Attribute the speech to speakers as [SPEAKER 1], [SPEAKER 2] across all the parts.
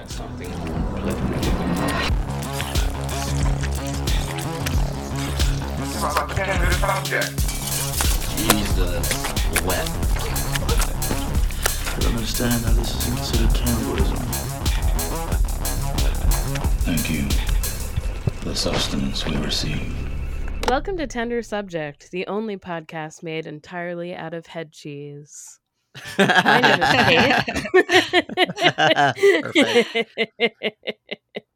[SPEAKER 1] That's something completely
[SPEAKER 2] Jesus, wet.
[SPEAKER 3] I don't understand how this is considered cannibalism. Thank you for the sustenance we receive.
[SPEAKER 4] Welcome to Tender Subject, the only podcast made entirely out of head cheese. My name is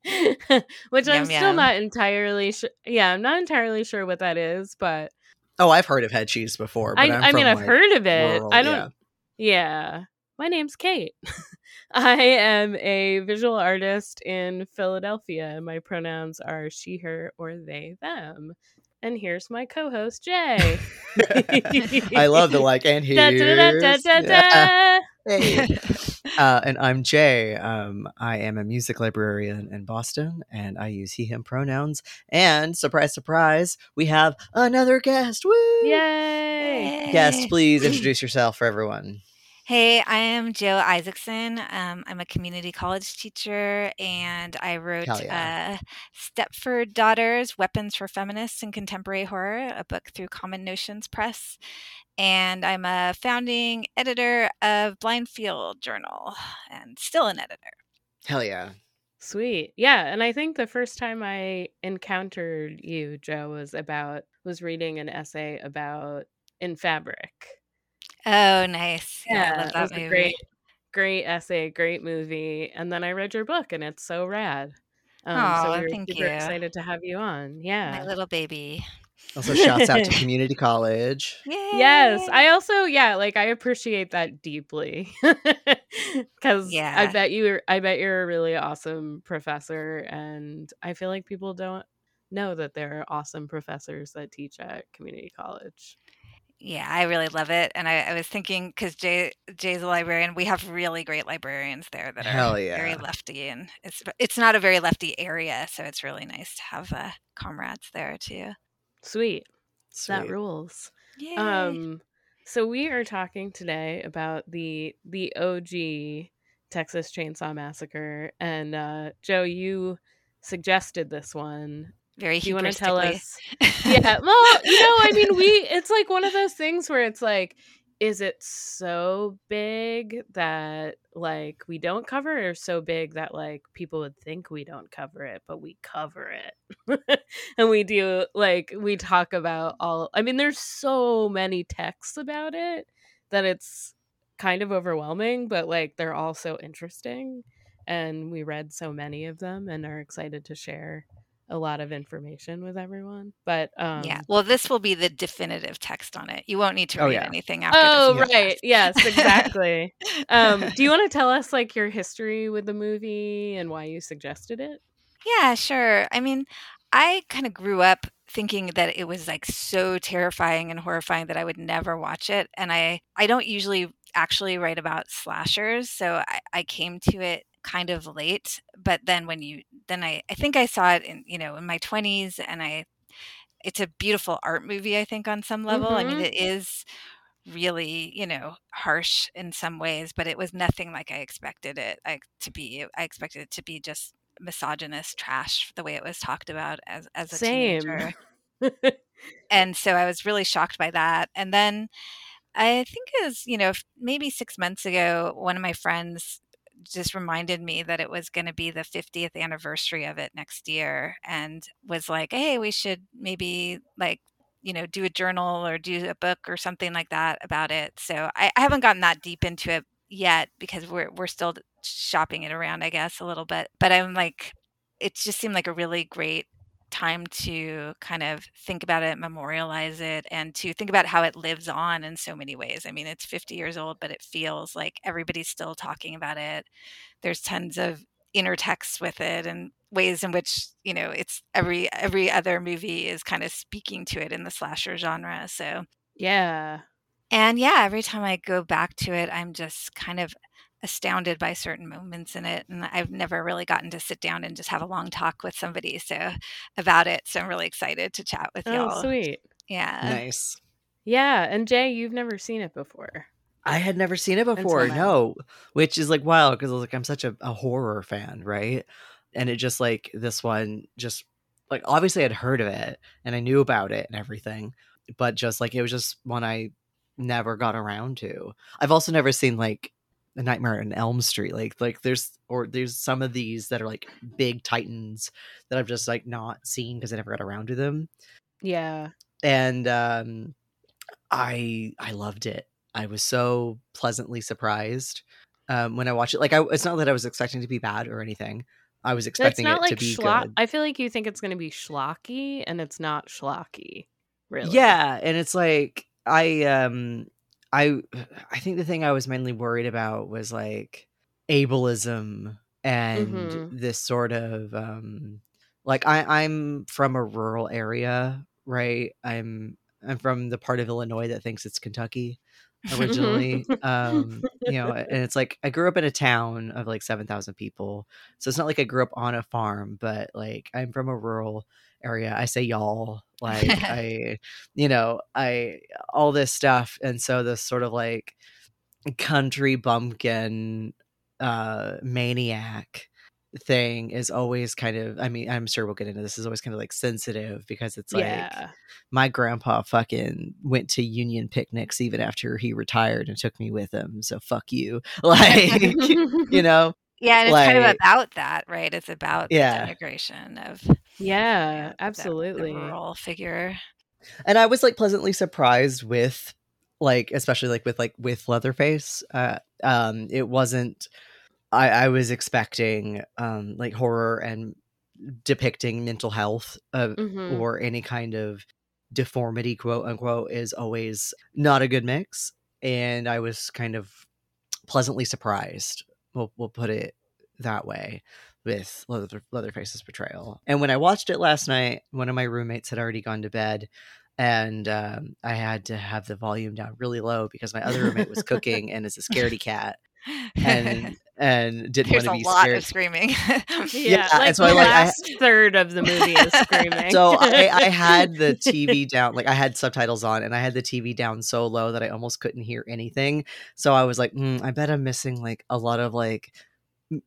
[SPEAKER 4] Kate. Which I'm still
[SPEAKER 5] yum.
[SPEAKER 4] not entirely sure. Yeah, I'm not entirely sure what that is, but
[SPEAKER 5] Oh, I've heard of head cheese before. But
[SPEAKER 4] I,
[SPEAKER 5] I'm
[SPEAKER 4] I mean,
[SPEAKER 5] from,
[SPEAKER 4] I've
[SPEAKER 5] like,
[SPEAKER 4] heard of it.
[SPEAKER 5] rural-
[SPEAKER 4] I don't. Yeah. My name's Kate. I am a visual artist in Philadelphia, and my pronouns are she, her, or they, them. And here's my co-host Jay.
[SPEAKER 5] I love the like and
[SPEAKER 4] Da,
[SPEAKER 5] here's
[SPEAKER 4] da, da, da, da,
[SPEAKER 5] Yeah.
[SPEAKER 4] da.
[SPEAKER 5] Hey. uh, and I'm Jay. Um, I am a music librarian in Boston, and I use he/him pronouns. And surprise, surprise, we have another guest. Woo!
[SPEAKER 4] Yay!
[SPEAKER 5] Guest, please introduce yourself for everyone.
[SPEAKER 6] Hey, I am Jo Isaacson. Um, I'm a community college teacher, and I wrote
[SPEAKER 5] Hell yeah.
[SPEAKER 6] uh, Stepford Daughters Weapons for Feminists in Contemporary Horror, a book through Common Notions Press. And I'm a founding editor of Blind Field Journal and still an editor.
[SPEAKER 5] Hell yeah.
[SPEAKER 4] Sweet. Yeah, and I think the first time I encountered you, Jo, was about was reading an essay about in fabric.
[SPEAKER 6] Oh, nice. Yeah, I
[SPEAKER 4] Yeah,
[SPEAKER 6] love
[SPEAKER 4] it
[SPEAKER 6] that
[SPEAKER 4] was
[SPEAKER 6] movie.
[SPEAKER 4] a great, great essay, great movie. And then I read your book, and it's so rad. Um, so we were
[SPEAKER 6] thank
[SPEAKER 4] super
[SPEAKER 6] you.
[SPEAKER 4] excited to have you on. Yeah, my
[SPEAKER 6] little baby.
[SPEAKER 5] Also, shouts out to community college.
[SPEAKER 6] Yay!
[SPEAKER 4] Yes, I also yeah, like I appreciate that deeply because
[SPEAKER 6] yeah.
[SPEAKER 4] I bet you I bet you're a really awesome professor, and I feel like people don't know that there are awesome professors that teach at community college.
[SPEAKER 6] Yeah, I really love it. And I, I was thinking because Jay Jay's a librarian, we have really great librarians there that are
[SPEAKER 5] Hell
[SPEAKER 6] very lefty, and it's it's not a very lefty area, so it's really nice to have uh, comrades there too.
[SPEAKER 4] Sweet, that rules.
[SPEAKER 6] Yay!
[SPEAKER 4] Um, so we are talking today about the the OG Texas Chainsaw Massacre, and uh, Jo, you suggested this one.
[SPEAKER 6] Very
[SPEAKER 4] you want to tell us? Yeah, well, you know, I mean, we it's like one of those things where it's like, is it so big that like we don't cover it, or so big that like people would think we don't cover it, but we cover it, and we do like we talk about all. I mean, there's so many texts about it that it's kind of overwhelming, but like they're all so interesting, and we read so many of them and are excited to share a lot of information with everyone. But um
[SPEAKER 6] yeah. Well, this will be the definitive text on it. You won't need to
[SPEAKER 5] Oh,
[SPEAKER 6] read
[SPEAKER 5] yeah.
[SPEAKER 6] anything after
[SPEAKER 4] Oh
[SPEAKER 6] this.
[SPEAKER 4] right. Yes, exactly. um do you want to tell us like your history with the movie and why you suggested it?
[SPEAKER 6] Yeah, sure. I mean, I kind of grew up thinking that it was like so terrifying and horrifying that I would never watch it. And I I don't usually actually write about slashers, so I, I came to it kind of late. But then when you then I I think I saw it in you know in my twenties, and I it's a beautiful art movie. I think on some level. I mean,
[SPEAKER 4] Mhm.
[SPEAKER 6] it is really you know harsh in some ways but it was nothing like i expected it I, to be i expected it to be just misogynist trash the way it was talked about as as a
[SPEAKER 4] Same.
[SPEAKER 6] teenager and so i was really shocked by that and then i think it was you know maybe six months ago one of my friends just reminded me that it was going to be the 50th anniversary of it next year and was like hey we should maybe like you know do a journal or do a book or something like that about it. So i, I haven't gotten that deep into it yet because we're we're still shopping it around i guess a little bit but i'm like it just seemed like a really great time to kind of think about it, memorialize it, and to think about how it lives on in so many ways. I mean, it's 50 years old, but it feels like everybody's still talking about it. There's tons of inner texts with it and ways in which you know it's every every other movie is kind of speaking to it in the slasher genre so
[SPEAKER 4] Yeah.
[SPEAKER 6] and yeah every time i go back to it i'm just kind of astounded by certain moments in it and i've never really gotten to sit down and just have a long talk with somebody so about it so i'm really excited to chat with
[SPEAKER 4] Oh,
[SPEAKER 6] y'all
[SPEAKER 4] sweet.
[SPEAKER 6] yeah
[SPEAKER 5] Nice.
[SPEAKER 4] Yeah, and Jay, you've never seen it before.
[SPEAKER 5] I had never seen it before. No, which is like wild because I was like I'm such a, a horror fan, right? And it just like this one just like obviously I'd heard of it and I knew about it and everything, but just like it was just one I never got around to. I've also never seen like the Nightmare on Elm Street. Like like there's or there's some of these that are like big titans that I've just like not seen because I never got around to them.
[SPEAKER 4] Yeah.
[SPEAKER 5] And um I I loved it. I was so pleasantly surprised um when I watched it. Like I it's not that I was expecting to be bad or anything. I was expecting it
[SPEAKER 4] like
[SPEAKER 5] to be
[SPEAKER 4] schlock.
[SPEAKER 5] good.
[SPEAKER 4] I feel like you think it's going to be schlocky, and it's not schlocky. Really?
[SPEAKER 5] Yeah, and it's like I um I I think the thing I was mainly worried about was like ableism and
[SPEAKER 4] Mhm.
[SPEAKER 5] this sort of um like I I'm from a rural area, right? I'm I'm from the part of Illinois that thinks it's Kentucky originally. um you know, and it's like I grew up in a town of like 7,000 people. So it's not like I grew up on a farm, but like I'm from a rural area. I say y'all like I you know, I all this stuff and so this sort of like country bumpkin uh maniac thing is always kind of I mean, I'm sure we'll get into this is always kind of like sensitive because it's like
[SPEAKER 4] yeah.
[SPEAKER 5] my grandpa fucking went to union picnics even after he retired and took me with him. So fuck you. Like you know?
[SPEAKER 6] Yeah, and it's kind of about that, right? It's about
[SPEAKER 5] Yeah.
[SPEAKER 6] the denigration of
[SPEAKER 4] yeah.
[SPEAKER 6] the- the
[SPEAKER 4] Absolutely.
[SPEAKER 6] rural figure.
[SPEAKER 5] and I was like pleasantly surprised with like especially like with like with Leatherface. Uh um it wasn't I I was expecting um like horror and depicting mental health uh,
[SPEAKER 4] Mhm.
[SPEAKER 5] or any kind of deformity quote unquote is always not a good mix and I was kind of pleasantly surprised. We'll we'll put it that way with Leather, Leatherface's portrayal. And when I watched it last night, one of my roommates had already gone to bed, and um, I had to have the volume down really low because my other roommate was cooking and is a scaredy cat and and didn't
[SPEAKER 6] There's
[SPEAKER 5] want
[SPEAKER 6] a
[SPEAKER 5] to be seen.
[SPEAKER 6] There's a lot
[SPEAKER 5] scared.
[SPEAKER 6] of screaming.
[SPEAKER 4] Yeah,
[SPEAKER 5] Yeah,
[SPEAKER 4] like
[SPEAKER 5] and so I,
[SPEAKER 4] the
[SPEAKER 5] like, I-
[SPEAKER 4] last third of the movie is screaming.
[SPEAKER 5] So I, I had the TV down, like I had subtitles on, and I had the TV down so low that I almost couldn't hear anything. So I was like, "Hmm, I bet I'm missing like a lot of like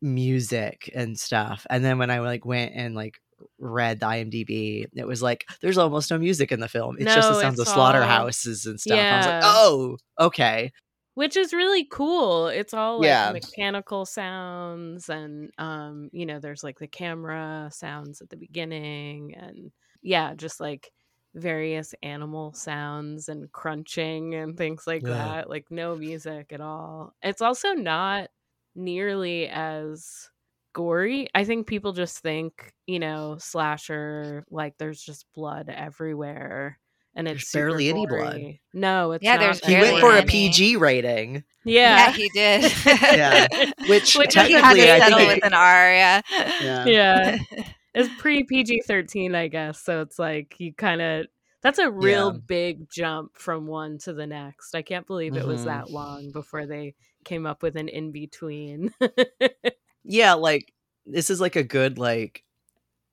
[SPEAKER 5] music and stuff. And then when I like went and like read the IMDb, it was like there's almost no music in the film. It's just the sounds of
[SPEAKER 4] it's all-
[SPEAKER 5] slaughterhouses and stuff. I was like,
[SPEAKER 4] Yeah.
[SPEAKER 5] oh, okay.
[SPEAKER 4] Which is really cool. It's all like
[SPEAKER 5] Yeah.
[SPEAKER 4] mechanical sounds and um you know there's like the camera sounds at the beginning and yeah, just like various animal sounds and crunching and things like
[SPEAKER 5] Yeah.
[SPEAKER 4] that. Like no music at all. It's also not nearly as gory. I think people just think, you know, slasher like there's just blood everywhere. And it's
[SPEAKER 5] There's barely
[SPEAKER 4] super
[SPEAKER 5] any blood.
[SPEAKER 4] No, it's
[SPEAKER 6] Yeah,
[SPEAKER 4] not
[SPEAKER 6] there's
[SPEAKER 5] He went for a. PG rating.
[SPEAKER 6] yeah.
[SPEAKER 4] Yeah.
[SPEAKER 6] he did.
[SPEAKER 5] Yeah. Which
[SPEAKER 4] Which
[SPEAKER 6] he had to
[SPEAKER 5] technically, I
[SPEAKER 6] settle
[SPEAKER 5] think
[SPEAKER 6] with an R. Yeah.
[SPEAKER 5] Yeah.
[SPEAKER 4] yeah. It's pre PG 13, I guess. So it's like you kind of, that's a real
[SPEAKER 5] Yeah.
[SPEAKER 4] big jump from one to the next. I can't believe it was
[SPEAKER 5] Mhm.
[SPEAKER 4] that long before they came up with an in between.
[SPEAKER 5] yeah like this is like a good like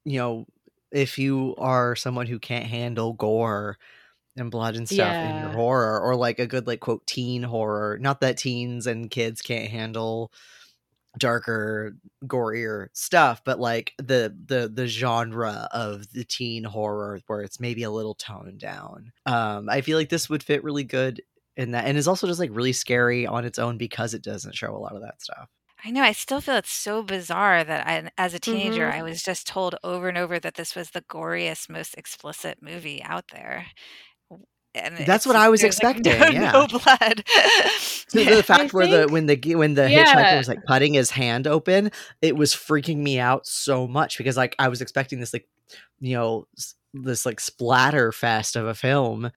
[SPEAKER 5] you know if you are someone who can't handle gore and blood and stuff in your horror or like a good like quote teen horror not that teens and kids can't handle darker gorier stuff but like the the the genre of the teen horror where it's maybe a little toned down um i feel like this would fit really good in that and is also just like really scary on its own because it doesn't show a lot of that stuff
[SPEAKER 6] I know. I still feel it's so bizarre that I, as a teenager,
[SPEAKER 4] Mhm.
[SPEAKER 6] I was just told over and over that this was the goriest, most explicit movie out there. And
[SPEAKER 5] That's
[SPEAKER 6] it's-
[SPEAKER 5] what I was
[SPEAKER 6] there's, like,
[SPEAKER 5] expecting,
[SPEAKER 6] No,
[SPEAKER 5] yeah.
[SPEAKER 6] no blood.
[SPEAKER 5] the, the fact where the
[SPEAKER 4] think-
[SPEAKER 5] when the g- when the
[SPEAKER 4] Yeah.
[SPEAKER 5] hitchhiker was like cutting his hand open, it was freaking me out so much because like I was expecting this like you know s- this like splatter fest of a film,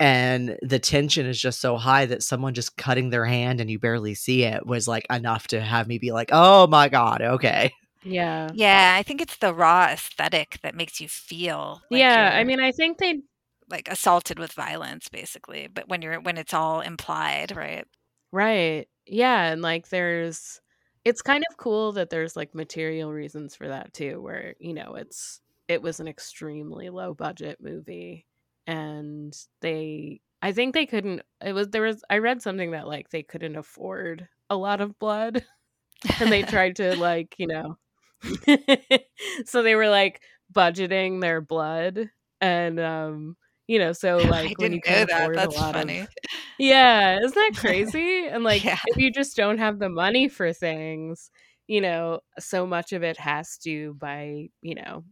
[SPEAKER 5] and the tension is just so high that someone just cutting their hand and you barely see it was like enough to have me be like, oh my god, okay,
[SPEAKER 4] yeah.
[SPEAKER 6] yeah, I think it's the raw aesthetic that makes you feel. Like
[SPEAKER 4] yeah. I mean, I think they
[SPEAKER 6] like assaulted with violence, basically. But when you're when it's all implied, right?
[SPEAKER 4] Right. Yeah, and like there's it's kind of cool that there's like material reasons for that too where, you know, it's it was an extremely low budget movie and they I think they couldn't. It was there was. I read something that like they couldn't afford a lot of blood, and they tried to like you know. so they were like budgeting their blood, and um, you know, so like
[SPEAKER 6] I
[SPEAKER 4] when you can
[SPEAKER 6] that.
[SPEAKER 4] afford a
[SPEAKER 6] That's
[SPEAKER 4] lot of
[SPEAKER 6] funny.
[SPEAKER 4] yeah, isn't that crazy? And like
[SPEAKER 6] Yeah.
[SPEAKER 4] if you just don't have the money for things, you know, so much of it has to by, you know,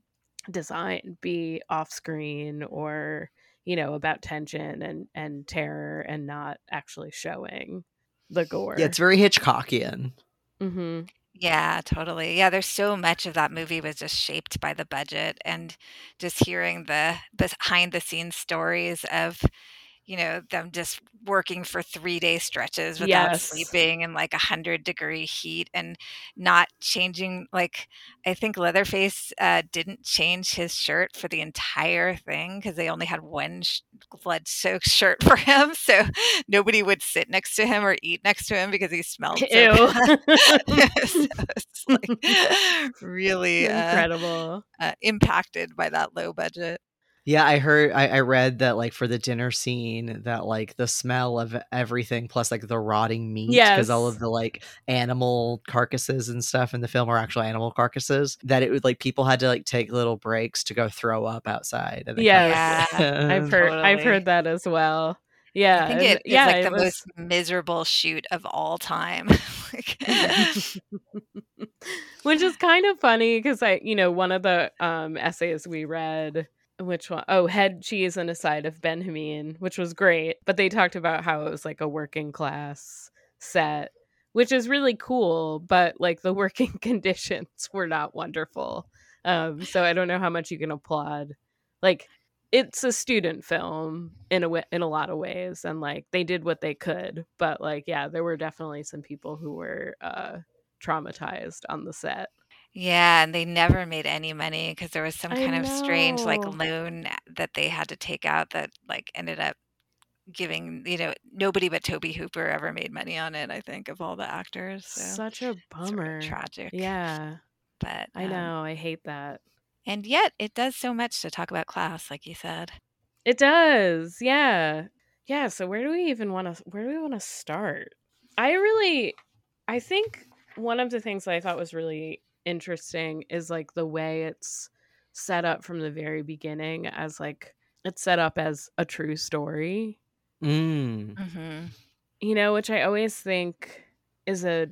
[SPEAKER 4] design be off screen or, you know, about tension and and terror and not actually showing the gore.
[SPEAKER 5] Yeah, it's very Hitchcockian.
[SPEAKER 4] hmm
[SPEAKER 6] Yeah, totally. Yeah, there's so much of that movie was just shaped by the budget and just hearing the behind the scenes stories of, you know, them just working for three day stretches without
[SPEAKER 4] Yes.
[SPEAKER 6] sleeping in like a hundred degree heat and not changing. Like, I think Leatherface uh, didn't change his shirt for the entire thing because they only had one sh- blood soaked shirt for him. So nobody would sit next to him or eat next to him because he smelled so
[SPEAKER 4] Ew.
[SPEAKER 6] so it's like really uh,
[SPEAKER 4] Incredible.
[SPEAKER 6] uh, impacted by that low budget.
[SPEAKER 5] Yeah, I heard I, I read that like for the dinner scene that like the smell of everything plus like the rotting meat because all of the like animal carcasses and stuff in the film are actual animal carcasses that it would like people had to like take little breaks to go throw up outside. and
[SPEAKER 4] Yes.
[SPEAKER 6] Yeah.
[SPEAKER 4] I've heard I've heard that as well. Yeah.
[SPEAKER 6] I think
[SPEAKER 4] and-
[SPEAKER 6] it is
[SPEAKER 4] yeah,
[SPEAKER 6] like
[SPEAKER 4] it
[SPEAKER 6] the
[SPEAKER 4] was
[SPEAKER 6] most miserable shoot of all time.
[SPEAKER 4] which is kind of funny because i you know one of the um essays we read which one oh head cheese and a side of Benjamin which was great but they talked about how it was like a working class set which is really cool but like the working conditions were not wonderful um so i don't know how much you can applaud like it's a student film in a way, in a lot of ways and like they did what they could but like yeah there were definitely some people who were uh traumatized on the set.
[SPEAKER 6] Yeah, and they never made any money because there was some
[SPEAKER 4] I
[SPEAKER 6] kind of strange like
[SPEAKER 4] know.
[SPEAKER 6] loan that they had to take out that like ended up giving you know nobody but Tobe Hooper ever made money on it. I think of all the actors. So
[SPEAKER 4] Such a
[SPEAKER 6] sort of
[SPEAKER 4] bummer.
[SPEAKER 6] tragic.
[SPEAKER 4] Yeah,
[SPEAKER 6] but
[SPEAKER 4] I
[SPEAKER 6] um,
[SPEAKER 4] know. I hate that.
[SPEAKER 6] and yet it does so much to talk about class, like you said.
[SPEAKER 4] It does. Yeah. Yeah, so where do we even want to where do we want to start? I really I think one of the things that I thought was really interesting is like the way it's set up from the very beginning as like it's set up as a true story.
[SPEAKER 5] Mm.
[SPEAKER 6] hmm
[SPEAKER 4] you know which i always think is a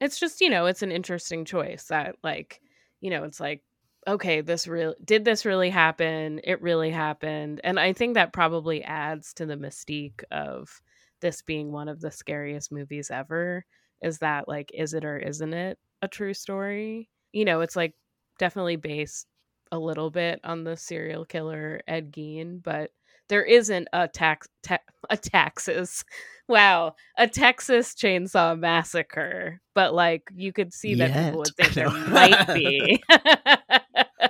[SPEAKER 4] it's just you know it's an interesting choice that like you know it's like okay this real did this really happen it really happened and i think that probably adds to the mystique of this being one of the scariest movies ever is that like is it or isn't it a true story you know it's like definitely based a little bit on the serial killer ed gein but there isn't a tax ta- a taxes wow a texas chainsaw massacre but like you could see that people would think there might be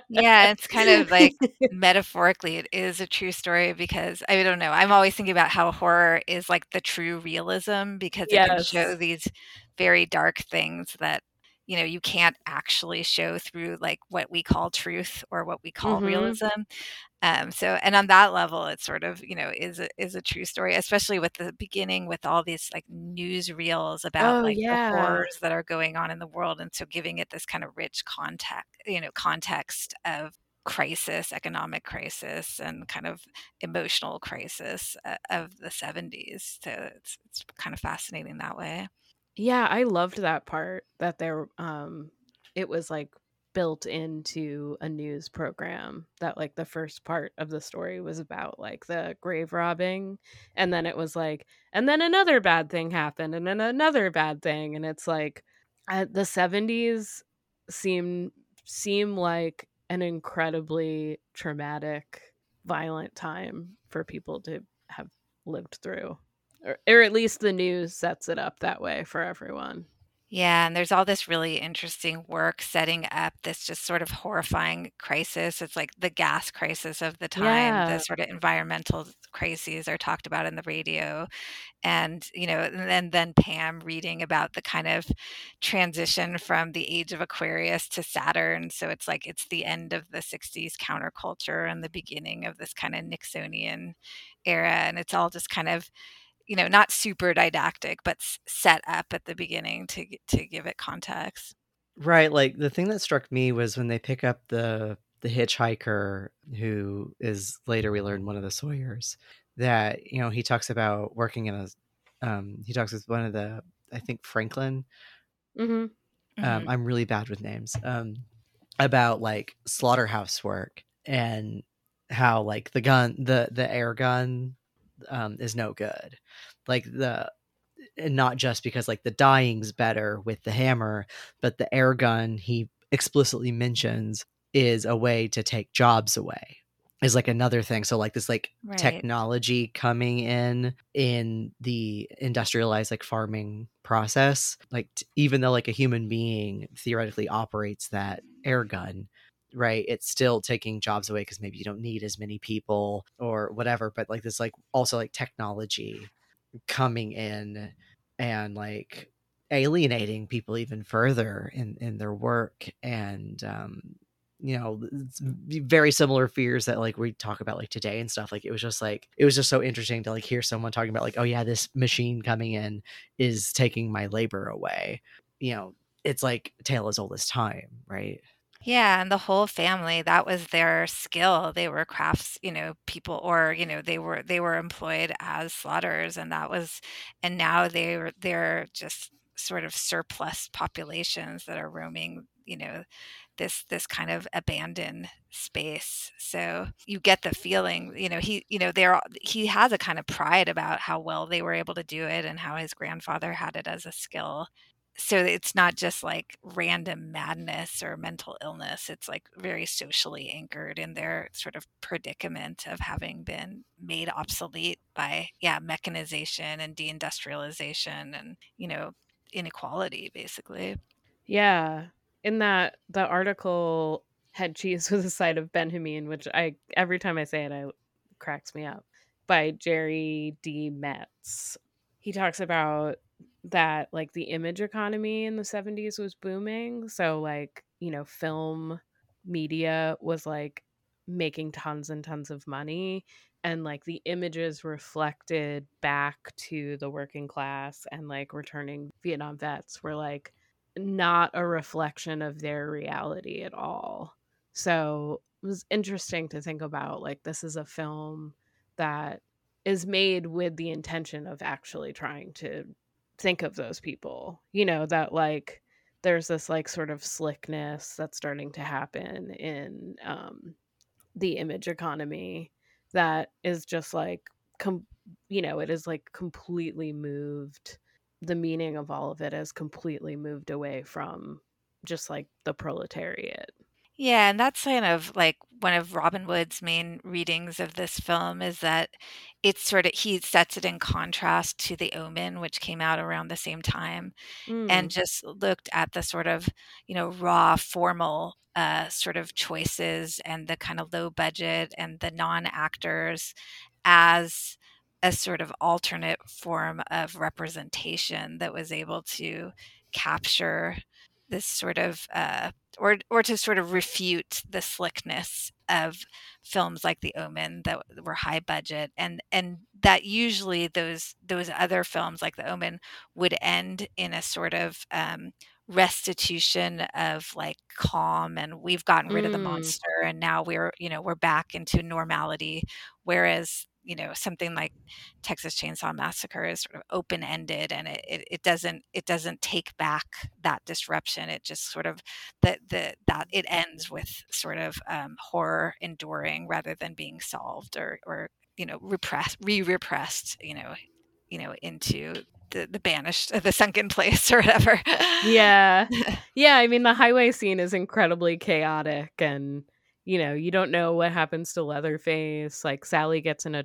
[SPEAKER 6] Yeah, it's kind of like metaphorically it is a true story because I don't know. I'm always thinking about how horror is like the true realism because it can show these very dark things that you know you can't actually show through like what we call truth or what we call
[SPEAKER 4] Mhm.
[SPEAKER 6] realism. Um, so and on that level, it sort of you know is a, is a true story, especially with the beginning with all these like news reels about
[SPEAKER 4] Oh,
[SPEAKER 6] like
[SPEAKER 4] yeah.
[SPEAKER 6] the horrors that are going on in the world, and so giving it this kind of rich context, you know, context of crisis, economic crisis, and kind of emotional crisis uh, of the 70s. So it's it's kind of fascinating that way.
[SPEAKER 4] Yeah, I loved that part that there um it was like built into a news program that like the first part of the story was about like the grave robbing and then it was like and then another bad thing happened and then another bad thing and it's like uh, the 70s seem seem like an incredibly traumatic violent time for people to have lived through or, or at least the news sets it up that way for everyone.
[SPEAKER 6] Yeah, and there's all this really interesting work setting up this just sort of horrifying crisis. It's like the gas crisis of the time, the sort of environmental crises are talked about in the radio. And, you know, and then, then Pam reading about the kind of transition from the age of Aquarius to Saturn. So it's like it's the end of the 60s counterculture and the beginning of this kind of Nixonian era. And it's all just kind of you know, not super didactic, but set up at the beginning to to give it context.
[SPEAKER 5] Right, like the thing that struck me was when they pick up the the hitchhiker who is later we learn one of the Sawyers that you know he talks about working in a um he talks with one of the I think Franklin
[SPEAKER 4] hmm
[SPEAKER 5] um
[SPEAKER 6] Mhm.
[SPEAKER 5] I'm really bad with names um about like slaughterhouse work and how like the gun the the air gun um is no good like the and not just because like the dying's better with the hammer, but the air gun he explicitly mentions is a way to take jobs away. Is like another thing. So like this like
[SPEAKER 6] Right.
[SPEAKER 5] technology coming in in the industrialized like farming process, like t- even though like a human being theoretically operates that air gun, right? It's still taking jobs away because maybe you don't need as many people or whatever. But like this like also like technology coming in and like alienating people even further in in their work and um you know very similar fears that like we talk about like today and stuff like it was just like it was just so interesting to like hear someone talking about like oh yeah this machine coming in is taking my labor away you know it's like tale as old as time right
[SPEAKER 6] Yeah, and the whole family, that was their skill. They were crafts, you know, people or, you know, they were they were employed as slaughterers and that was and now they're they're just sort of surplus populations that are roaming, you know, this this kind of abandoned space. So you get the feeling, you know, he you know, they're he has a kind of pride about how well they were able to do it and how his grandfather had it as a skill so it's not just like random madness or mental illness it's like very socially anchored in their sort of predicament of having been made obsolete by yeah mechanization and deindustrialization and you know inequality basically
[SPEAKER 4] Yeah. In that the article head cheese was a side of Benjamin, which I every time I say it, I cracks me up. By Jerry D. Metz. He talks about that like the image economy in the 70s was booming. So like, you know, film media was like making tons and tons of money and like the images reflected back to the working class and like returning Vietnam vets were like not a reflection of their reality at all. So it was interesting to think about like this is a film that is made with the intention of actually trying to think of those people. You know, that like there's this like sort of slickness that's starting to happen in um the image economy that is just like com- you know, it is like completely moved the meaning of all of it has completely moved away from just like the proletariat.
[SPEAKER 6] Yeah, and that's kind of like one of Robin Wood's main readings of this film is that it's sort of he sets it in contrast to The Omen, which came out around the same time, and
[SPEAKER 4] Mm.
[SPEAKER 6] just looked at the sort of, you know, raw formal uh, sort of choices and the kind of low budget and the non-actors as a sort of alternate form of representation that was able to capture this sort of uh, or or to sort of refute the slickness of films like The Omen that were high budget and and that usually those those other films like The Omen would end in a sort of um, restitution of like calm and we've gotten rid of the
[SPEAKER 4] Mm.
[SPEAKER 6] monster and now we're you know we're back into normality whereas you know something like Texas Chainsaw Massacre is sort of open ended and it, it, it doesn't it doesn't take back that disruption it just sort of that the that it ends with sort of um, horror enduring rather than being solved or or you know repressed re-repressed you know you know into the, the banished the sunken place or whatever
[SPEAKER 4] Yeah. Yeah, I mean the highway scene is incredibly chaotic and you know, you don't know what happens to Leatherface. Like Sally gets in a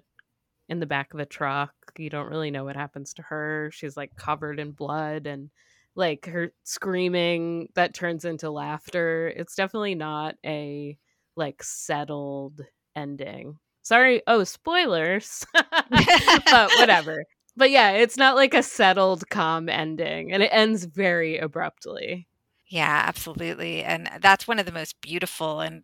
[SPEAKER 4] in the back of a truck. You don't really know what happens to her. She's like covered in blood and like her screaming that turns into laughter. It's definitely not a like settled ending. Sorry, oh spoilers. but whatever. But yeah, it's not like a settled calm ending and it ends very abruptly.
[SPEAKER 6] Yeah, absolutely. And that's one of the most beautiful and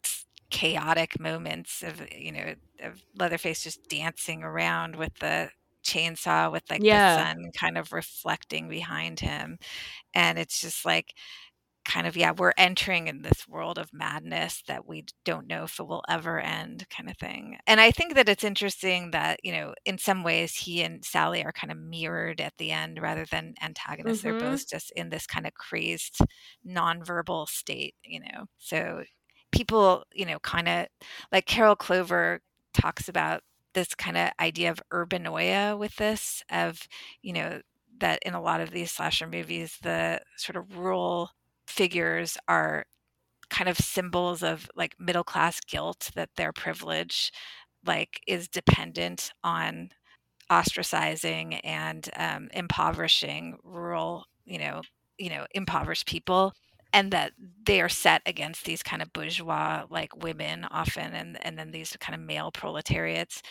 [SPEAKER 6] chaotic moments of you know of Leatherface just dancing around with the chainsaw with like
[SPEAKER 4] Yeah.
[SPEAKER 6] the sun kind of reflecting behind him and it's just like kind of yeah we're entering in this world of madness that we don't know if it will ever end kind of thing and i think that it's interesting that you know in some ways he and sally are kind of mirrored at the end rather than antagonists
[SPEAKER 4] Mhm.
[SPEAKER 6] they're both just in this kind of crazed nonverbal state you know so people you know kind of like carol clover talks about this kind of idea of urbanoia with this of you know that in a lot of these slasher movies the sort of rural figures are kind of symbols of like middle class guilt that their privilege like is dependent on ostracizing and um, impoverishing rural you know you know impoverished people and that they are set against these kind of bourgeois like women often and and then these kind of male proletariats.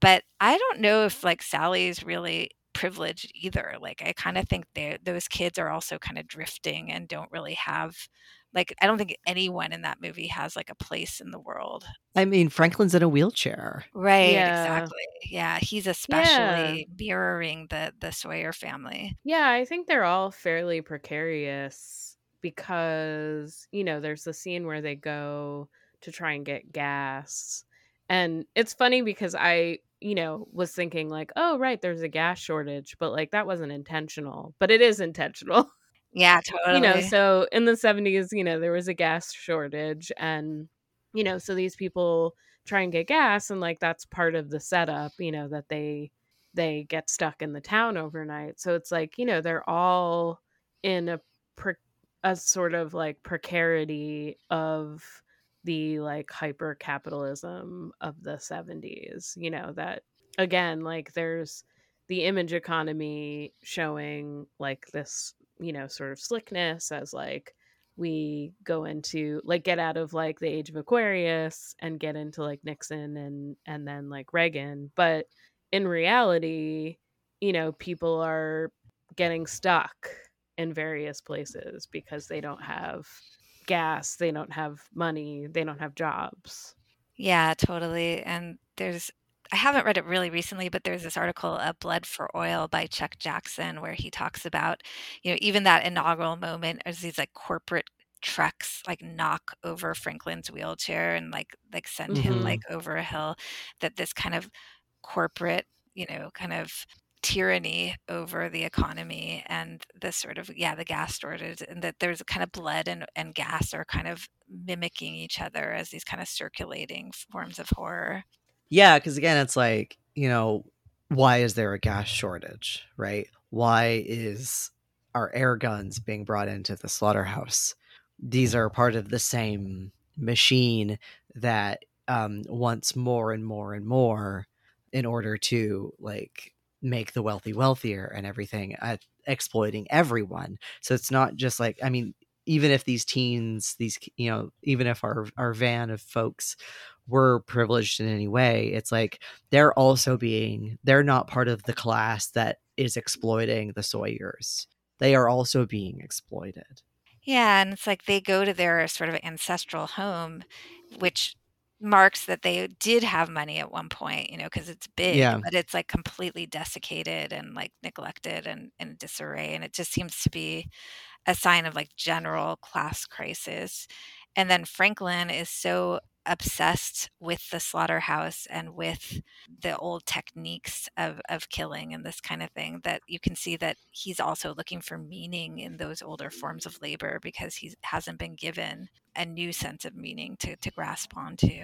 [SPEAKER 6] But i don't know if like sally's really privileged either. Like i kind of think they those kids are also kind of drifting and don't really have like i don't think anyone in that movie has like a place in the world.
[SPEAKER 5] I mean, Franklin's in a wheelchair.
[SPEAKER 6] right
[SPEAKER 4] Yeah.
[SPEAKER 6] exactly. Yeah he's especially mirroring the the sawyer family.
[SPEAKER 4] Yeah, I think they're all fairly precarious because, you know, there's the scene where they go to try and get gas. And it's funny because I, you know, was thinking like, oh, right, there's a gas shortage, but like that wasn't intentional, but it is intentional.
[SPEAKER 6] yeah totally
[SPEAKER 4] you know, so in the 70s, you know, there was a gas shortage and you know, so these people try and get gas and like that's part of the setup, you know, that they they get stuck in the town overnight. So it's like, you know, they're all in a pre- a sort of like precarity of the like hyper capitalism of the 70s, you know, that again, like there's the image economy showing like this, you know, sort of slickness as like we go into like get out of like the age of Aquarius and get into like Nixon and and then like Reagan, but in reality, you know, people are getting stuck in various places because they don't have gas, they don't have money, they don't have jobs.
[SPEAKER 6] Yeah, totally. And there's, I haven't read it really recently, but there's this article, uh, Blood for Oil by Chuck Jackson, where he talks about, you know, even that inaugural moment as these like corporate trucks like knock over Franklin's wheelchair and like like send him
[SPEAKER 4] Mhm.
[SPEAKER 6] like over a hill, that this kind of corporate, you know, kind of tyranny over the economy and this sort of yeah the gas shortage and that there's kind of blood and, and gas are kind of mimicking each other as these kind of circulating forms of horror
[SPEAKER 5] Yeah, because again, it's like, you know, why is there a gas shortage, right? Why is our air guns being brought into the slaughterhouse? These are part of the same machine that um, wants more and more and more in order to like make the wealthy wealthier and everything, uh, exploiting everyone. So it's not just like, I mean, even if these teens, these, you know, even if our, our van of folks were privileged in any way it's like they're also being they're not part of the class that is exploiting the sawyers they are also being exploited
[SPEAKER 6] Yeah, and it's like they go to their sort of ancestral home, which marks that they did have money at one point, you know, because it's big,
[SPEAKER 5] Yeah.
[SPEAKER 6] but it's like completely desiccated and like neglected and in disarray. And it just seems to be a sign of like general class crisis. And then Franklin is so obsessed with the slaughterhouse and with the old techniques of, of killing and this kind of thing that you can see that he's also looking for meaning in those older forms of labor because he hasn't been given a new sense of meaning to, to grasp onto.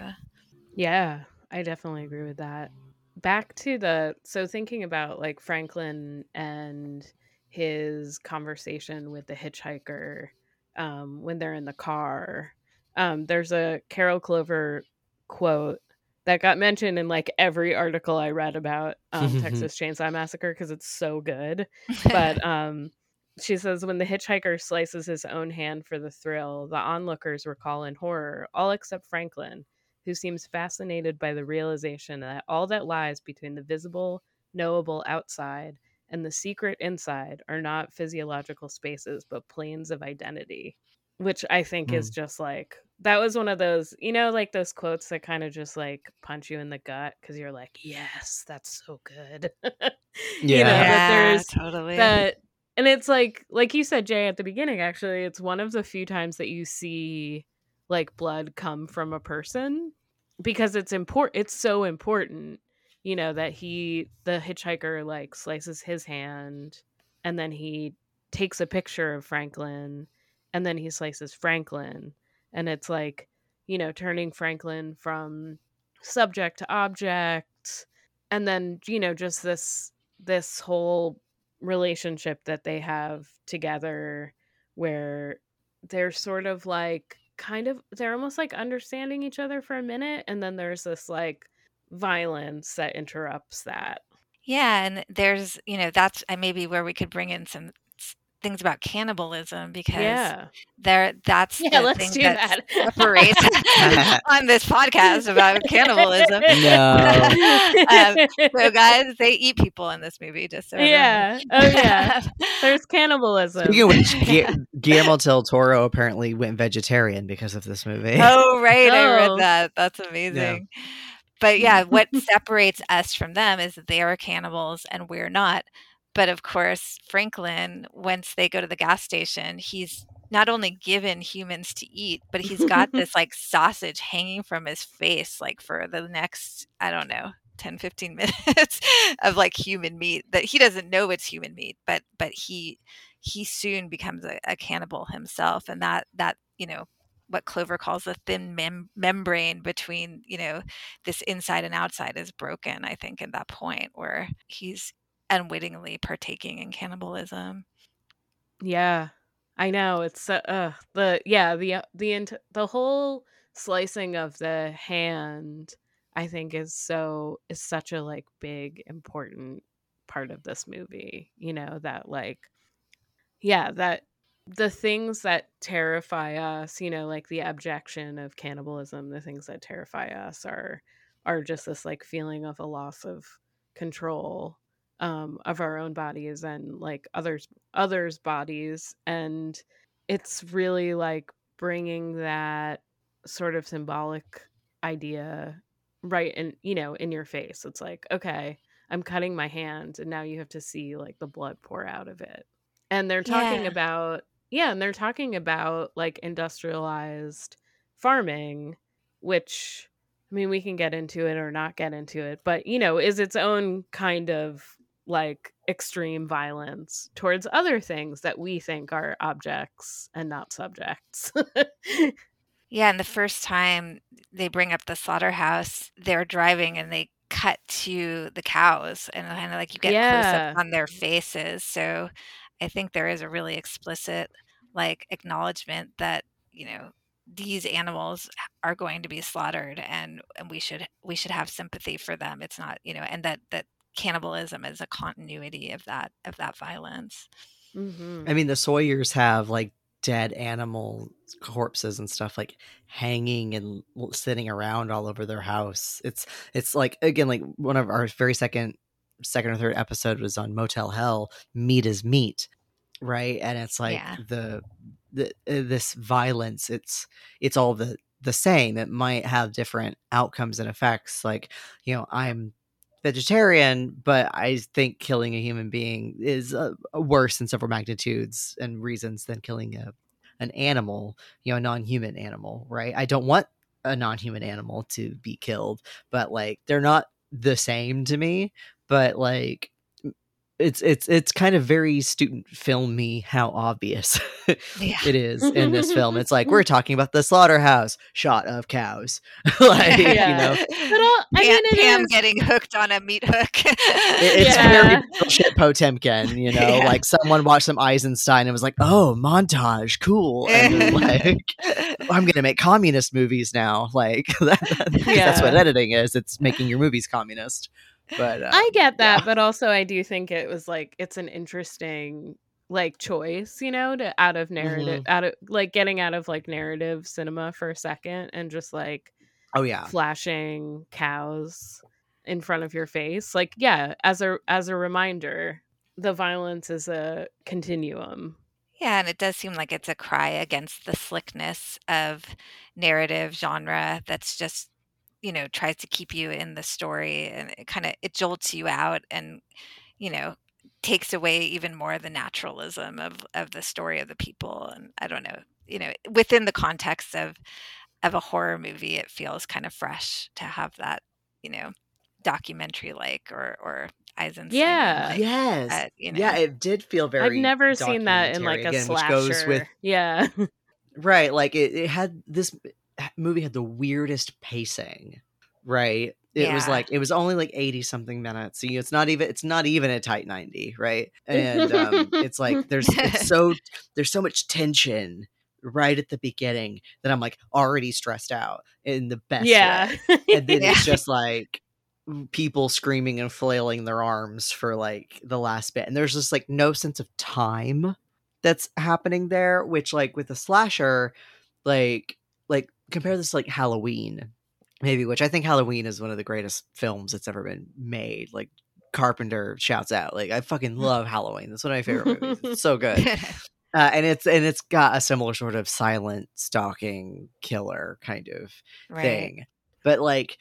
[SPEAKER 4] Yeah, I definitely agree with that. Back to the so thinking about like Franklin and his conversation with the hitchhiker um, when they're in the car. Um, there's a Carol Clover quote that got mentioned in like every article I read about um, Texas Chainsaw Massacre because it's so good. But um, she says when the hitchhiker slices his own hand for the thrill, the onlookers recall in horror, all except Franklin, who seems fascinated by the realization that all that lies between the visible, knowable outside and the secret inside are not physiological spaces, but planes of identity. Which I think is mm. just like that was one of those, you know, like those quotes that kind of just like punch you in the gut because you're like, yes, that's so good. you know,
[SPEAKER 6] Yeah, totally.
[SPEAKER 4] that and it's like like you said jay at the beginning actually it's one of the few times that you see like blood come from a person because it's important it's so important you know that he the hitchhiker like slices his hand and then he takes a picture of franklin and then he slices franklin and it's like you know turning franklin from subject to object and then you know just this this whole relationship that they have together where they're sort of like kind of they're almost like understanding each other for a minute and then there's this like violence that interrupts that.
[SPEAKER 6] Yeah, and there's, you know, that's uh, maybe where we could bring in some things about cannibalism because
[SPEAKER 4] yeah
[SPEAKER 6] there that's
[SPEAKER 4] yeah
[SPEAKER 6] the
[SPEAKER 4] let's
[SPEAKER 6] thing
[SPEAKER 4] do
[SPEAKER 6] that
[SPEAKER 4] that
[SPEAKER 6] separates on this podcast about cannibalism.
[SPEAKER 5] No.
[SPEAKER 6] um, so guys, they eat people in this movie, just so everyone
[SPEAKER 4] yeah oh yeah there's cannibalism
[SPEAKER 5] Speaking of which, Gu- Guillermo del Toro apparently went vegetarian because of this movie.
[SPEAKER 6] Oh, right. I
[SPEAKER 4] Oh.
[SPEAKER 6] read that. That's amazing. But yeah, what separates us from them is that they are cannibals and we're not. But of course, Franklin, once they go to the gas station, he's not only given humans to eat, but he's got this like sausage hanging from his face, like for the next, I don't know, 10, 15 minutes of like human meat that he doesn't know it's human meat, but, but he, he soon becomes a, a cannibal himself. And that, that, you know, what Clover calls the thin mem- membrane between, you know, this inside and outside is broken, I think, at that point where he's unwittingly partaking in cannibalism.
[SPEAKER 4] Yeah, I know. It's uh, uh the yeah the uh, the int- the whole slicing of the hand. I think is so is such a like big important part of this movie. You know that like yeah that the things that terrify us. You know like the abjection of cannibalism. The things that terrify us are are just this like feeling of a loss of control um of our own bodies and like others others bodies and it's really like bringing that sort of symbolic idea right in you know in your face it's like okay i'm cutting my hand and now you have to see like the blood pour out of it and they're talking
[SPEAKER 6] Yeah.
[SPEAKER 4] about yeah and they're talking about like industrialized farming which i mean we can get into it or not get into it but you know is its own kind of like extreme violence towards other things that we think are objects and not subjects.
[SPEAKER 6] Yeah, and the first time they bring up the slaughterhouse, they're driving and they cut to the cows and kind of like you get close up on their faces. So I think there is a really explicit like acknowledgement that, you know, these animals are going to be slaughtered and, and we should we should have sympathy for them. It's not, you know, and that that cannibalism is a continuity of that of that violence.
[SPEAKER 4] hmm
[SPEAKER 5] I mean, the Sawyers have like dead animal corpses and stuff like hanging and sitting around all over their house. It's it's like again like one of our very second second or third episode was on Motel Hell. Meat is meat, right? And it's like
[SPEAKER 6] Yeah.
[SPEAKER 5] the the uh, this violence. It's it's all the the same. It might have different outcomes and effects. Like you know, I'm vegetarian, but I think killing a human being is uh, worse in several magnitudes and reasons than killing a an animal, you know, a non-human animal, right? I don't want a non-human animal to be killed, but like they're not the same to me, but like it's it's it's kind of very student filmy how obvious
[SPEAKER 6] Yeah.
[SPEAKER 5] it is in this film. It's like we're talking about the slaughterhouse shot of cows, like
[SPEAKER 4] Yeah.
[SPEAKER 5] you know,
[SPEAKER 4] But all, I
[SPEAKER 6] Pam,
[SPEAKER 4] mean,
[SPEAKER 6] Pam
[SPEAKER 4] is-
[SPEAKER 6] getting hooked on a meat hook.
[SPEAKER 5] It- it's
[SPEAKER 4] Yeah.
[SPEAKER 5] very bullshit Potemkin, you know.
[SPEAKER 6] Yeah.
[SPEAKER 5] Like someone watched some Eisenstein and was like, "Oh, montage, cool," and like, "I'm gonna make communist movies now." Like that, that- that's what editing is. It's making your movies communist. But uh,
[SPEAKER 4] I get that,
[SPEAKER 5] yeah.
[SPEAKER 4] but also I do think it was like it's an interesting like choice, you know, to out of narrative
[SPEAKER 5] Mm-hmm.
[SPEAKER 4] out of like getting out of like narrative cinema for a second and just like
[SPEAKER 5] Oh yeah.
[SPEAKER 4] flashing cows in front of your face. Like yeah, as a as a reminder, the violence is a continuum.
[SPEAKER 6] Yeah, and it does seem like it's a cry against the slickness of narrative genre that's just, you know, tries to keep you in the story and it kind of it jolts you out and, you know, takes away even more of the naturalism of of the story of the people and I don't know, you know, within the context of of a horror movie, it feels kind of fresh to have that, you know, documentary like or or Eisenstein
[SPEAKER 4] Yeah.
[SPEAKER 6] like
[SPEAKER 5] yes.
[SPEAKER 6] uh, you know.
[SPEAKER 5] Yeah, it did feel very.
[SPEAKER 4] I've never seen that in like a
[SPEAKER 5] again, which
[SPEAKER 4] slasher.
[SPEAKER 5] goes with
[SPEAKER 4] yeah.
[SPEAKER 5] right. Like it, it had this movie had the weirdest pacing. Right. It was like it was only like eighty something minutes. So you- it's not even it's not even a tight ninety. Right. And um, it's like there's it's so there's so much tension right at the beginning that I'm like already stressed out in the best
[SPEAKER 4] yeah.
[SPEAKER 5] way. and then
[SPEAKER 6] Yeah.
[SPEAKER 5] it's just like people screaming and flailing their arms for like the last bit and there's just like no sense of time that's happening there which like with a slasher like like compare this to, like halloween maybe which i think halloween is one of the greatest films that's ever been made like carpenter shouts out like i fucking love halloween that's one of my favorite movies it's so good uh, and it's and it's got a similar sort of silent stalking killer kind of
[SPEAKER 6] right.
[SPEAKER 5] thing. But like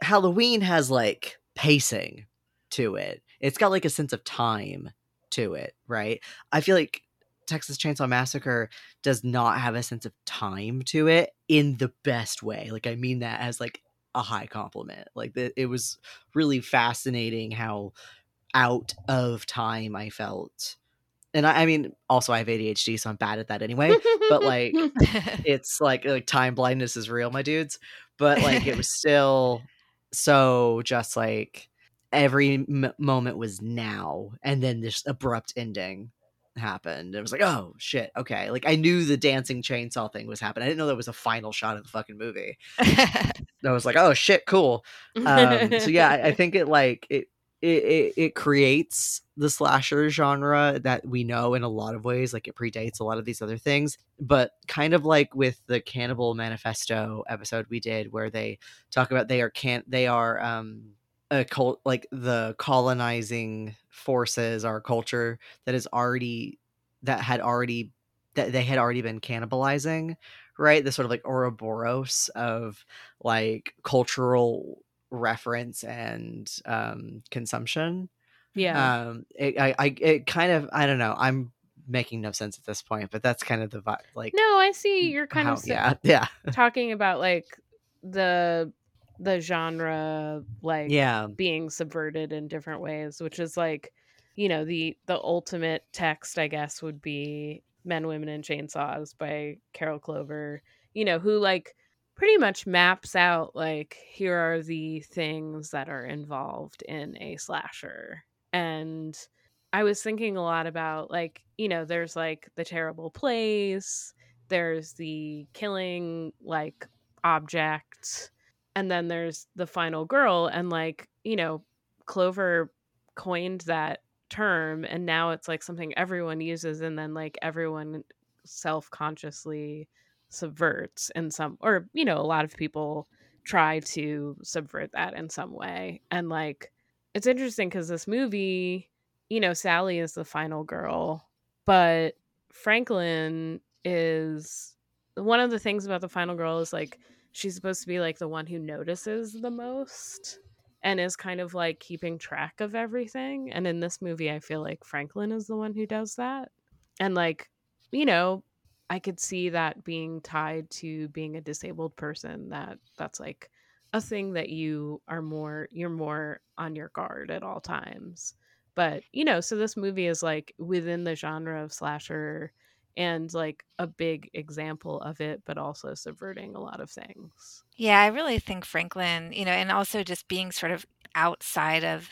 [SPEAKER 5] Halloween has like pacing to it. It's got like a sense of time to it, right? I feel like Texas Chainsaw Massacre does not have a sense of time to it in the best way. Like I mean that as like a high compliment. Like the, it was really fascinating how out of time I felt. And I, I mean, also I have ADHD, so I'm bad at that anyway. But like, it's like like time blindness is real, my dudes. But like, it was still so just like every m- moment was now, and then this abrupt ending happened. It was like, oh shit, okay. Like I knew the dancing chainsaw thing was happening. I didn't know that was a final shot of the fucking movie. I was like, oh shit, cool. Um, so yeah, I, I think it like it, it it it creates the slasher genre that we know in a lot of ways. Like it predates a lot of these other things, but kind of like with the Cannibal Manifesto episode we did, where they talk about they are can't they are um a cult like the colonizing forces our culture that is already that had already that they had already been cannibalizing right? The sort of like ouroboros of like cultural reference and um consumption.
[SPEAKER 4] Yeah.
[SPEAKER 5] um it, i i it kind of i don't know i'm making no sense at this point but that's kind of the vibe like
[SPEAKER 4] no, I see you're kind
[SPEAKER 5] how,
[SPEAKER 4] of
[SPEAKER 5] yeah yeah.
[SPEAKER 4] talking about like the the genre like
[SPEAKER 5] yeah.
[SPEAKER 4] being subverted in different ways which is like you know the the ultimate text i guess would be men women and chainsaws by carol clover you know who like pretty much maps out like here are the things that are involved in a slasher. And i was thinking a lot about like you know there's like the terrible place there's the killing like object and then there's the final girl and like you know clover coined that term and now it's like something everyone uses and then like everyone self-consciously subverts in some or you know a lot of people try to subvert that in some way and like it's interesting because this movie you know sally is the final girl but franklin is one of the things about the final girl is like she's supposed to be like the one who notices the most and is kind of like keeping track of everything. And in this movie, I feel like Franklin is the one who does that. And like, you know, I could see that being tied to being a disabled person that that's like a thing that you are more you're more on your guard at all times. But, you know, so this movie is like within the genre of slasher and like a big example of it, but also subverting a lot of things.
[SPEAKER 6] Yeah, I really think Franklin, you know, and also just being sort of outside of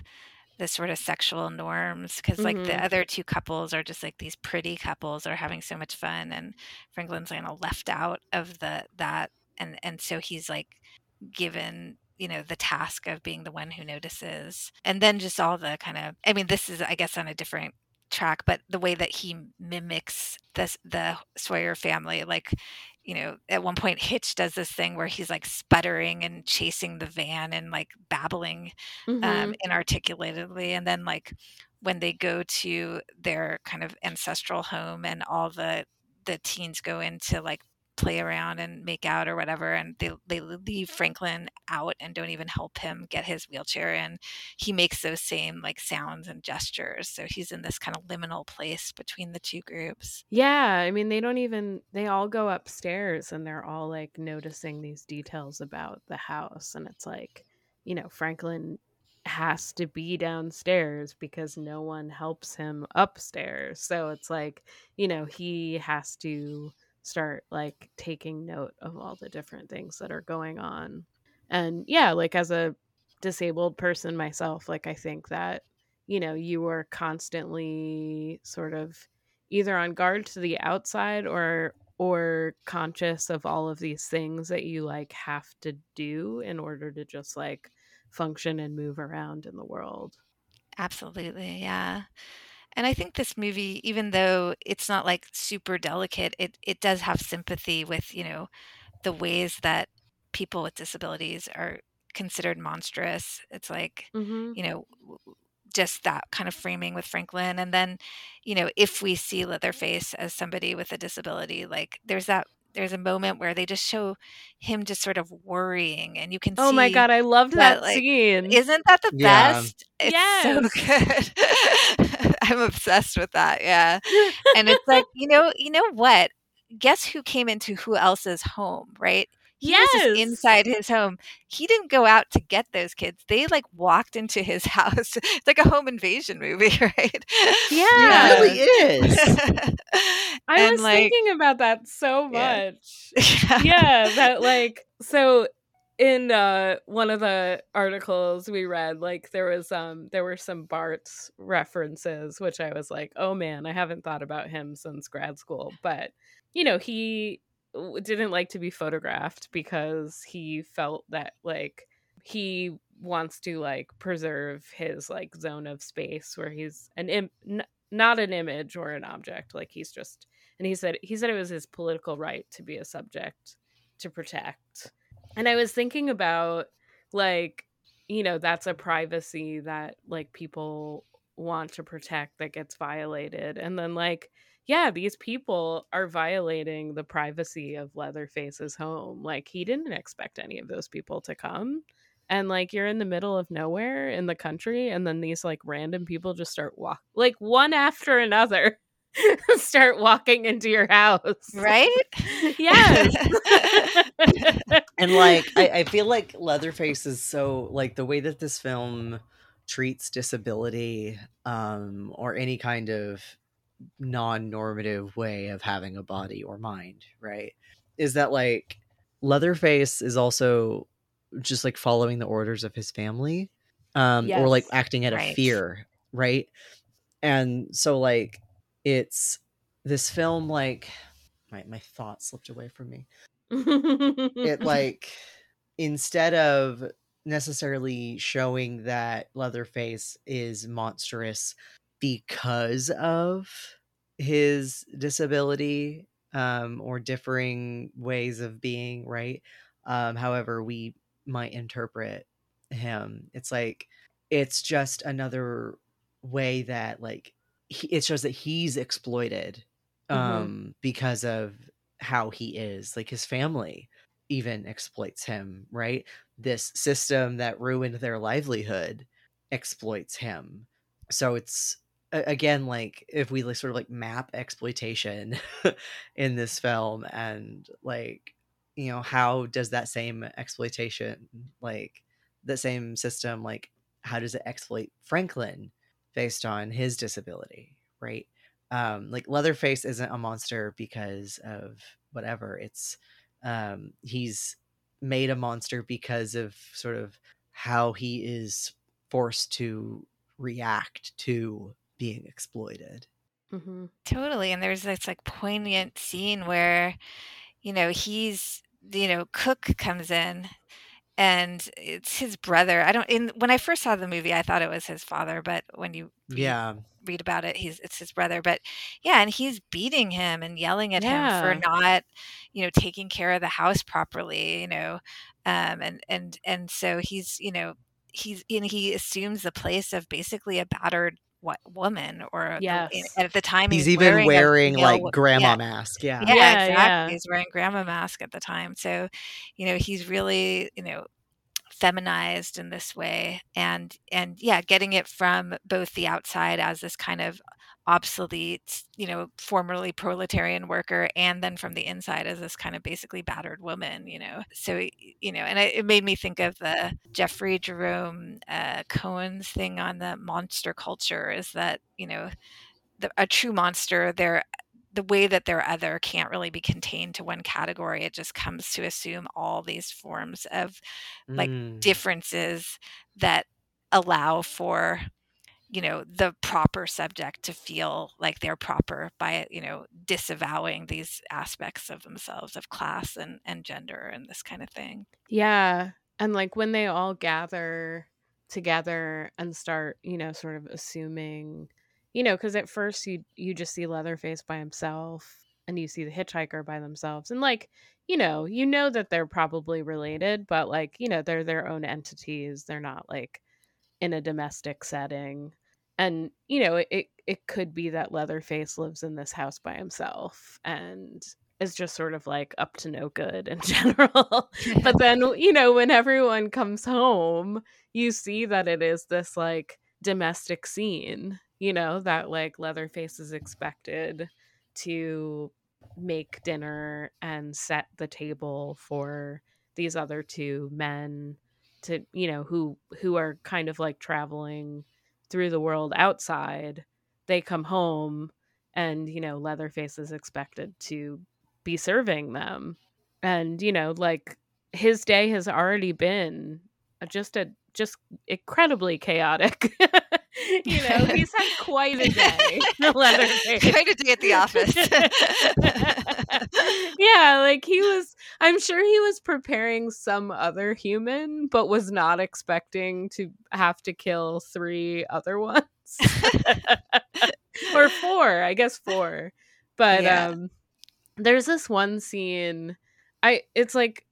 [SPEAKER 6] the sort of sexual norms because like the
[SPEAKER 4] Mhm.
[SPEAKER 6] other two couples are just like these pretty couples are having so much fun and Franklin's kind of left out of the that and and so he's like given you know the task of being the one who notices and then just all the kind of i mean this is i guess on a different track, but the way that he mimics this the Sawyer family, like you know, at one point Hitch does this thing where he's like sputtering and chasing the van and like babbling um,
[SPEAKER 4] Mhm.
[SPEAKER 6] inarticulately, and then like when they go to their kind of ancestral home and all the the teens go into like play around and make out or whatever and they they leave Franklin out and don't even help him get his wheelchair and he makes those same like sounds and gestures so he's in this kind of liminal place between the two groups
[SPEAKER 4] Yeah, I mean, they don't even, they all go upstairs and they're all like noticing these details about the house. And it's like, you know, Franklin has to be downstairs because no one helps him upstairs. So it's like, you know, he has to start like taking note of all the different things that are going on. And yeah, like as a disabled person myself, like I think that, you know, you are constantly sort of either on guard to the outside or or conscious of all of these things that you like have to do in order to just like function and move around in the world.
[SPEAKER 6] absolutely yeah and i think this movie even though it's not like super delicate it it does have sympathy with you know the ways that people with disabilities are considered monstrous it's like
[SPEAKER 4] Mm-hmm.
[SPEAKER 6] you know w- w- just that kind of framing with franklin and then you know if we see leatherface as somebody with a disability like there's that there's a moment where they just show him just sort of worrying and you can see,
[SPEAKER 4] Oh my god, I loved
[SPEAKER 6] that,
[SPEAKER 4] that,
[SPEAKER 6] like,
[SPEAKER 4] scene.
[SPEAKER 6] isn't that the
[SPEAKER 5] Yeah.
[SPEAKER 6] best it's so good i'm obsessed with that yeah and it's like you know you know what guess who came into who else's home right he was
[SPEAKER 4] Yes.
[SPEAKER 6] just inside his home he didn't go out to get those kids they like walked into his house it's like a home invasion movie right
[SPEAKER 4] Yeah.
[SPEAKER 5] It really is.
[SPEAKER 4] I was
[SPEAKER 6] like
[SPEAKER 4] thinking about that so
[SPEAKER 6] Yeah.
[SPEAKER 4] much. yeah, that like so in uh one of the articles we read like there was um there were some Barthes's references which I was like, "Oh man, I haven't thought about him since grad school." But you know, he didn't like to be photographed because he felt that like he wants to like preserve his like zone of space where he's an Im- n- not an image or an object like he's just and he said he said it was his political right to be a subject to protect and i was thinking about like you know that's a privacy that like people want to protect that gets violated. And then like yeah these people are violating the privacy of leatherface's home. Like he didn't expect any of those people to come. And like you're in the middle of nowhere in the country and then these like random people just start walk like one after another start walking into your house.
[SPEAKER 6] Right?
[SPEAKER 4] Yes
[SPEAKER 5] and like I, I feel like leatherface is so like the way that this film treats disability um or any kind of non-normative way of having a body or mind right is that like leatherface is also just like following the orders of his family um or like acting out of fear right? And so like it's this film like my, my thought slipped away from me it like instead of necessarily showing that leatherface is monstrous because of his disability um or differing ways of being right um however we might interpret him it's like it's just another way that like he, it shows that he's exploited
[SPEAKER 4] Mhm.
[SPEAKER 5] um because of how he is like his family even exploits him right? This system that ruined their livelihood exploits him. So it's again like if we like sort of like map exploitation in this film and like you know how does that same exploitation like the same system like how does it exploit franklin based on his disability right um like leatherface isn't a monster because of whatever it's um he's made a monster because of sort of how he is forced to react to being exploited
[SPEAKER 4] Mm-hmm.
[SPEAKER 6] Totally. And there's this like poignant scene where, you know, he's, you know, Cook comes in and it's his brother. I don't. In when I first saw the movie, I thought it was his father, but when you
[SPEAKER 5] Yeah.
[SPEAKER 6] read about it, he's it's his brother. But yeah, and he's beating him and yelling at him for not, you know, taking care of the house properly. You know, um, and and and so he's you know he's and he assumes the place of basically a battered what woman or the-
[SPEAKER 4] Yes.
[SPEAKER 6] and at the time
[SPEAKER 5] He's,
[SPEAKER 6] he's,
[SPEAKER 5] even
[SPEAKER 6] wearing,
[SPEAKER 5] wearing,
[SPEAKER 6] a male
[SPEAKER 5] like
[SPEAKER 6] wo-
[SPEAKER 5] grandma
[SPEAKER 6] yeah,
[SPEAKER 5] mask. Yeah.
[SPEAKER 6] yeah,
[SPEAKER 4] Yeah,
[SPEAKER 6] exactly.
[SPEAKER 4] yeah.
[SPEAKER 6] He's wearing grandma mask at the time. So, you know, he's really, you know, feminized in this way and and yeah, getting it from both the outside as this kind of obsolete, you know, formerly proletarian worker and then from the inside as this kind of basically battered woman, you know. So, you know, and it, it made me think of the Jeffrey Jerome uh, Cohen's thing on the monster culture is that, you know, the, a true monster, they're the way that they're other can't really be contained to one category. It just comes to assume all these forms of like
[SPEAKER 5] Mm.
[SPEAKER 6] differences that allow for you know the proper subject to feel like they're proper by you know disavowing these aspects of themselves of class and and gender and this kind of thing
[SPEAKER 4] Yeah. And like when they all gather together and start, you know, sort of assuming, you know, because at first you you just see Leatherface by himself and you see the hitchhiker by themselves. And like, you know, you know that they're probably related, but like, you know, they're their own entities. They're not like in a domestic setting. And, you know, it it could be that Leatherface lives in this house by himself and is just sort of like up to no good in general. But then you know when everyone comes home you see that it is this like domestic scene you know that like leatherface is expected to make dinner and set the table for these other two men to you know who who are kind of like traveling through the world outside they come home and you know leatherface is expected to be serving them. And you know like his day has already been just a just incredibly chaotic you know he's had quite a day leatherface
[SPEAKER 6] Quite a day at the office.
[SPEAKER 4] yeah like he was i'm sure he was preparing some other human but was not expecting to have to kill three other ones or four i guess four but
[SPEAKER 6] Yeah.
[SPEAKER 4] um there's this one scene i it's like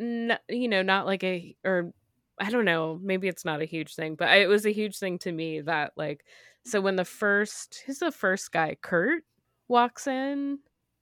[SPEAKER 4] n- you know not like a or i don't know maybe it's not a huge thing but I, it was a huge thing to me that like so when the first who's the first guy? Kurt walks in?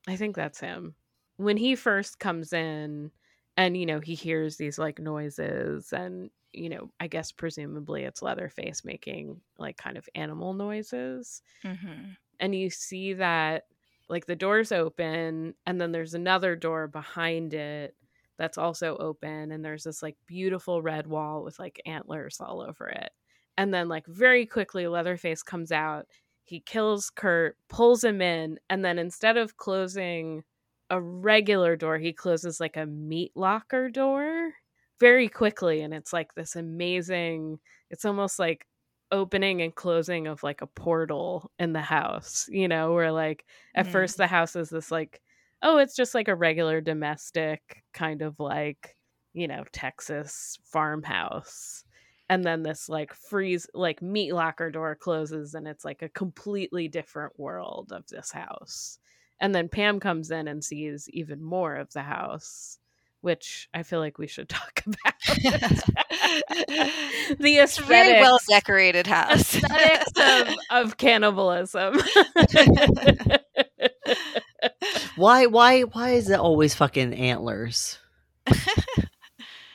[SPEAKER 4] I think that's him. When he first comes in and you know he hears these like noises and you know i guess presumably it's leatherface making like kind of animal noises
[SPEAKER 6] Mhm.
[SPEAKER 4] and you see that like the doors open and then there's another door behind it that's also open and there's this like beautiful red wall with like antlers all over it and then like very quickly leatherface comes out he kills kurt pulls him in and then instead of closing a regular door he closes like a meat locker door very quickly and it's like this amazing it's almost like opening and closing of like a portal in the house, you know, where like at
[SPEAKER 6] Mm.
[SPEAKER 4] first the house is this like, oh, it's just like a regular domestic kind of like, you know, Texas farmhouse. And then this like freeze, like meat locker door closes and it's like a completely different world of this house. And then Pam comes in and sees even more of the house, which I feel like we should talk about. the
[SPEAKER 6] very well decorated house.
[SPEAKER 4] aesthetics of, of cannibalism.
[SPEAKER 5] Why why why is it always fucking antlers?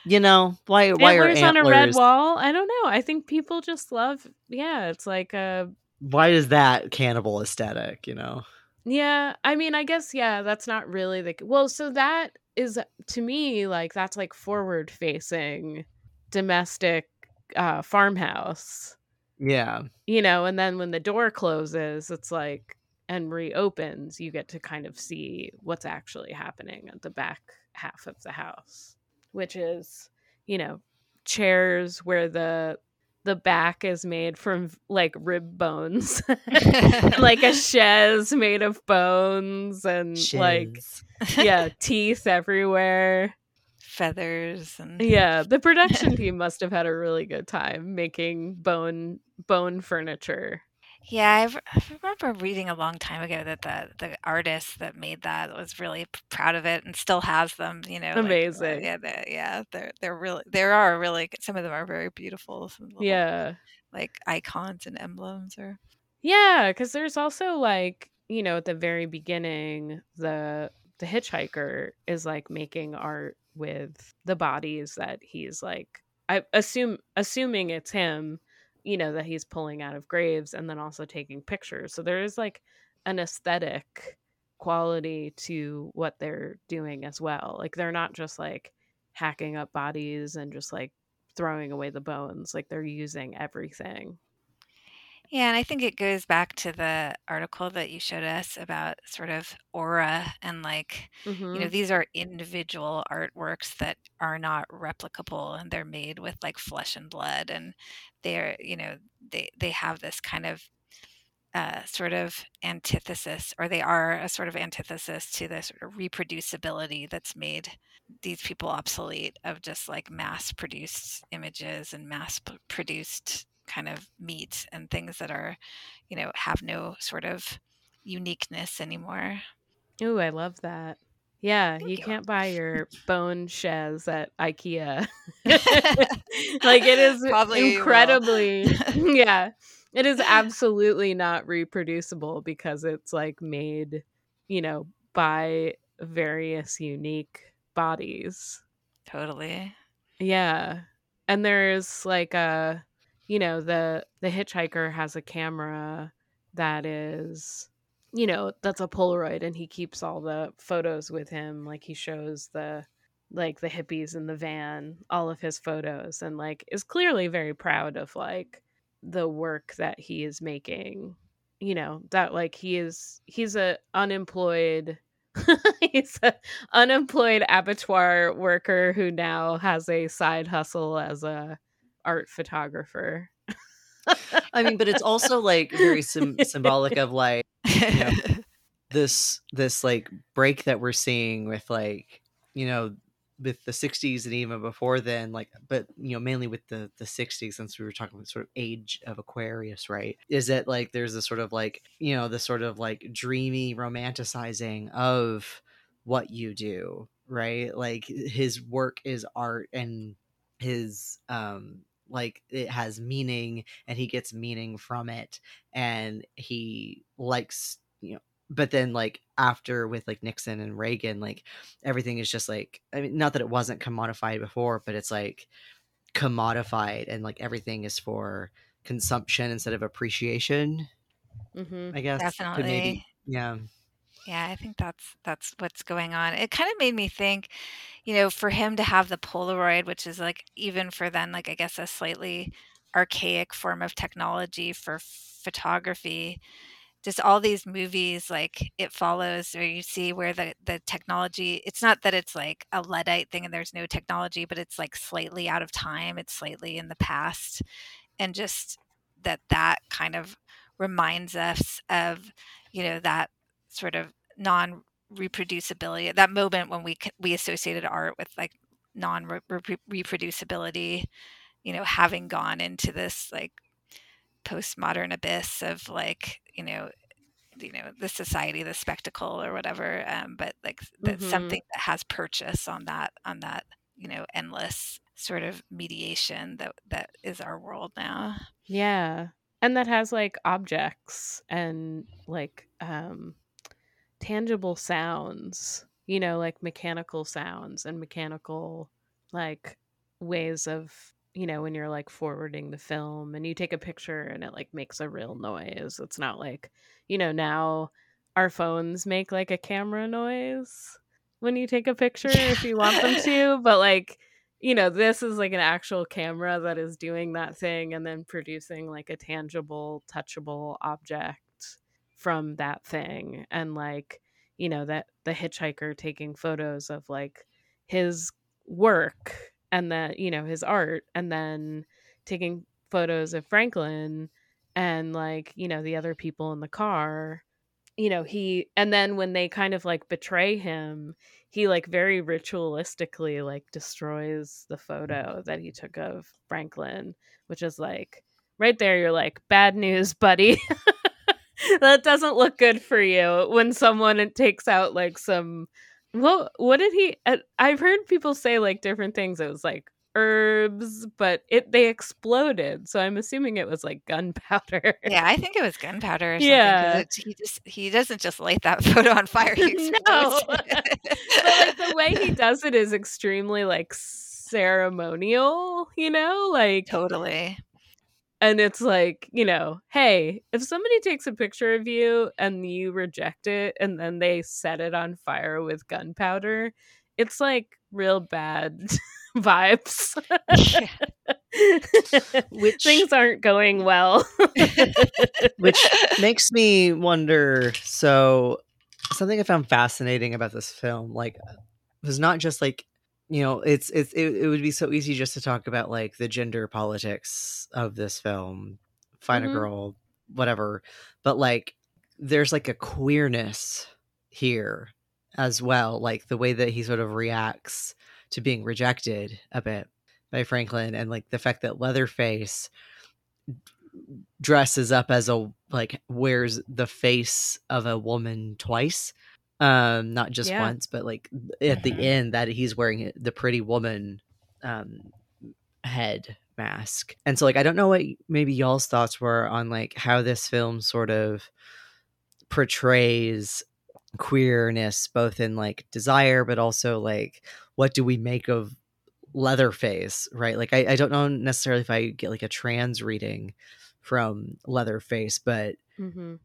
[SPEAKER 5] you know, why why are antlers on
[SPEAKER 4] a red wall. I don't know. I think people just love. Yeah, it's like a.
[SPEAKER 5] why is that cannibal aesthetic, you know?
[SPEAKER 4] Yeah, I mean, I guess yeah. That's not really the well. So that is to me like that's like forward facing domestic uh farmhouse
[SPEAKER 5] Yeah.
[SPEAKER 4] you know and then when the door closes it's like and reopens you get to kind of see what's actually happening at the back half of the house which is you know chairs where the the back is made from like rib bones like a chaise made of bones and like yeah teeth everywhere
[SPEAKER 6] feathers and
[SPEAKER 4] Yeah, the production team must have had a really good time making bone bone furniture.
[SPEAKER 6] Yeah, I remember reading a long time ago that the the artist that made that was really p- proud of it and still has them. You know, like, uh,
[SPEAKER 4] Amazing.
[SPEAKER 6] yeah, they, yeah, they're they're really there are really some of them are very beautiful. Some little,
[SPEAKER 4] Yeah.
[SPEAKER 6] like icons and emblems or
[SPEAKER 4] Yeah, because there's also like, you know, at the very beginning, the the hitchhiker is like making art with the bodies that he's like I assume assuming it's him, you know, that he's pulling out of graves and then also taking pictures. So there is like an aesthetic quality to what they're doing as well. Like they're not just like hacking up bodies and just like throwing away the bones. Like they're using everything.
[SPEAKER 6] Yeah, and I think it goes back to the article that you showed us about sort of aura and like, you know,
[SPEAKER 4] Mhm.
[SPEAKER 6] these are individual artworks that are not replicable and they're made with like flesh and blood and they're, you know, they they have this kind of uh, sort of antithesis, or they are a sort of antithesis to the sort of reproducibility that's made these people obsolete of just like mass produced images and mass produced kind of meat and things that are, you know, have no sort of uniqueness anymore.
[SPEAKER 4] Ooh, I love that. Yeah, you
[SPEAKER 6] you.
[SPEAKER 4] can't buy your bone chaise at IKEA. like it is
[SPEAKER 6] Probably
[SPEAKER 4] incredibly yeah. It is absolutely not reproducible because it's like made, you know, by various unique bodies.
[SPEAKER 6] Totally.
[SPEAKER 4] Yeah. And there's like a you know, the the hitchhiker has a camera that is you know, that's a Polaroid and he keeps all the photos with him. Like he shows the like the hippies in the van, all of his photos and like is clearly very proud of like the work that he is making. You know, that like he is he's a unemployed he's a unemployed abattoir worker who now has a side hustle as a art photographer.
[SPEAKER 5] I mean, but it's also like very sim- symbolic of like know, this this like break that we're seeing with like you know with the 60s and even before then like but you know mainly with the the 60s since we were talking about sort of age of aquarius right is that like there's a sort of like you know the sort of like dreamy romanticizing of what you do right like his work is art and his um like it has meaning and he gets meaning from it and he likes you know but then like after with like Nixon and Reagan like everything is just like I mean not that it wasn't commodified before but it's like commodified and like everything is for consumption instead of appreciation
[SPEAKER 4] hmm
[SPEAKER 5] I guess
[SPEAKER 6] Definitely.
[SPEAKER 5] maybe yeah
[SPEAKER 6] Yeah, I think that's that's what's going on. It kind of made me think, you know, for him to have the Polaroid, which is like even for then, like I guess a slightly archaic form of technology for photography. Just all these movies, like it follows, where you see where the the technology. It's not that it's like a luddite thing and there's no technology, but it's like slightly out of time. It's slightly in the past, and just that that kind of reminds us of, you know, that sort of non reproducibility that moment when we we associated art with like non reproducibility you know having gone into this like postmodern abyss of like you know you know the society the spectacle or whatever um but like
[SPEAKER 4] Mhm.
[SPEAKER 6] something that has purchase on that on that you know endless sort of mediation that that is our world now
[SPEAKER 4] Yeah. And that has like objects and like um tangible sounds, you know, like mechanical sounds and mechanical like ways of, you know, when you're like forwarding the film and you take a picture and it like makes a real noise. It's not like, you know, now our phones make like a camera noise when you take a picture if you want them to, but like you know, this is like an actual camera that is doing that thing and then producing like a tangible, touchable object from that thing. And like, you know, that the hitchhiker taking photos of like his work and that, you know, his art and then taking photos of Franklin and like, you know, the other people in the car you know, he and then when they kind of like betray him, he like very ritualistically like destroys the mm. photo that he took of Franklin, which is like right there you're like bad news, buddy. that doesn't look good for you when someone takes out like some well what did he uh, i've heard people say like different things it was like herbs but it they exploded so i'm assuming it was like gunpowder
[SPEAKER 6] Yeah, I think it was gunpowder or something. 'cause
[SPEAKER 4] Yeah.
[SPEAKER 6] it- he just he doesn't just light that photo on fire. He
[SPEAKER 4] No. but like the way he does it is extremely like ceremonial you know like
[SPEAKER 6] totally.
[SPEAKER 4] And it's like you know hey if somebody takes a picture of you and you reject it and then they set it on fire with gunpowder it's like real bad vibes.
[SPEAKER 5] Which-
[SPEAKER 4] things aren't going well.
[SPEAKER 5] Which makes me wonder so something i found fascinating about this film like was not just like you know it's it's it, it would be so easy just to talk about like the gender politics of this film find
[SPEAKER 4] Mhm.
[SPEAKER 5] a girl whatever but like there's like a queerness here as well like the way that he sort of reacts to being rejected a bit by franklin and like the fact that leatherface dresses up as a like wears the face of a woman twice um not just
[SPEAKER 4] Yeah.
[SPEAKER 5] once but like at the
[SPEAKER 1] Mhm.
[SPEAKER 5] end that he's wearing the pretty woman um head mask and so like i don't know what maybe y'all's thoughts were on like how this film sort of portrays queerness both in like desire but also like what do we make of leatherface right like I, I don't know necessarily if i get like a trans reading from leatherface but
[SPEAKER 4] hmm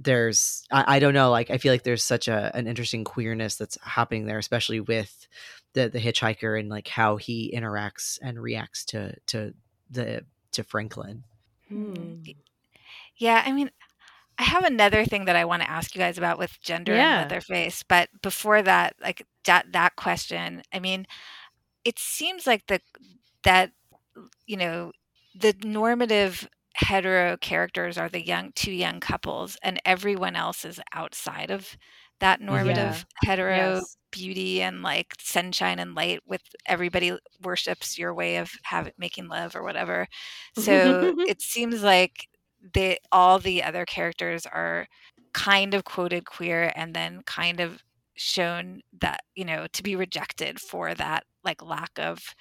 [SPEAKER 5] there's I, I don't know like i feel like there's such a an interesting queerness that's happening there especially with the the hitchhiker and like how he interacts and reacts to to the to franklin
[SPEAKER 4] Hmm.
[SPEAKER 6] Yeah, I mean, I have another thing that I want to ask you guys about with gender
[SPEAKER 4] Yeah.
[SPEAKER 6] and Leatherface, but before that, like that that question, I mean, it seems like the that you know the normative hetero characters are the young two young couples, and everyone else is outside of that normative hetero
[SPEAKER 4] Yes.
[SPEAKER 6] beauty and like sunshine and light with everybody worships your way of having making love or whatever. So it seems like they all the other characters are kind of coded queer and then kind of shown that you know to be rejected for that like lack of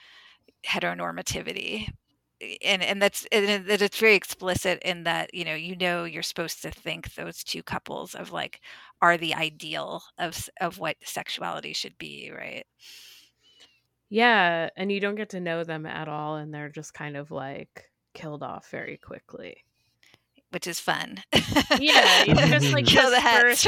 [SPEAKER 6] heteronormativity Eh, and and that's and that it's very explicit in that you know you know you're supposed to think those two couples of like are the ideal of of what sexuality should be right
[SPEAKER 4] Yeah, and you don't get to know them at all, and they're just kind of like killed off very quickly.
[SPEAKER 6] which is fun
[SPEAKER 4] Yeah, you just like
[SPEAKER 6] kill the heads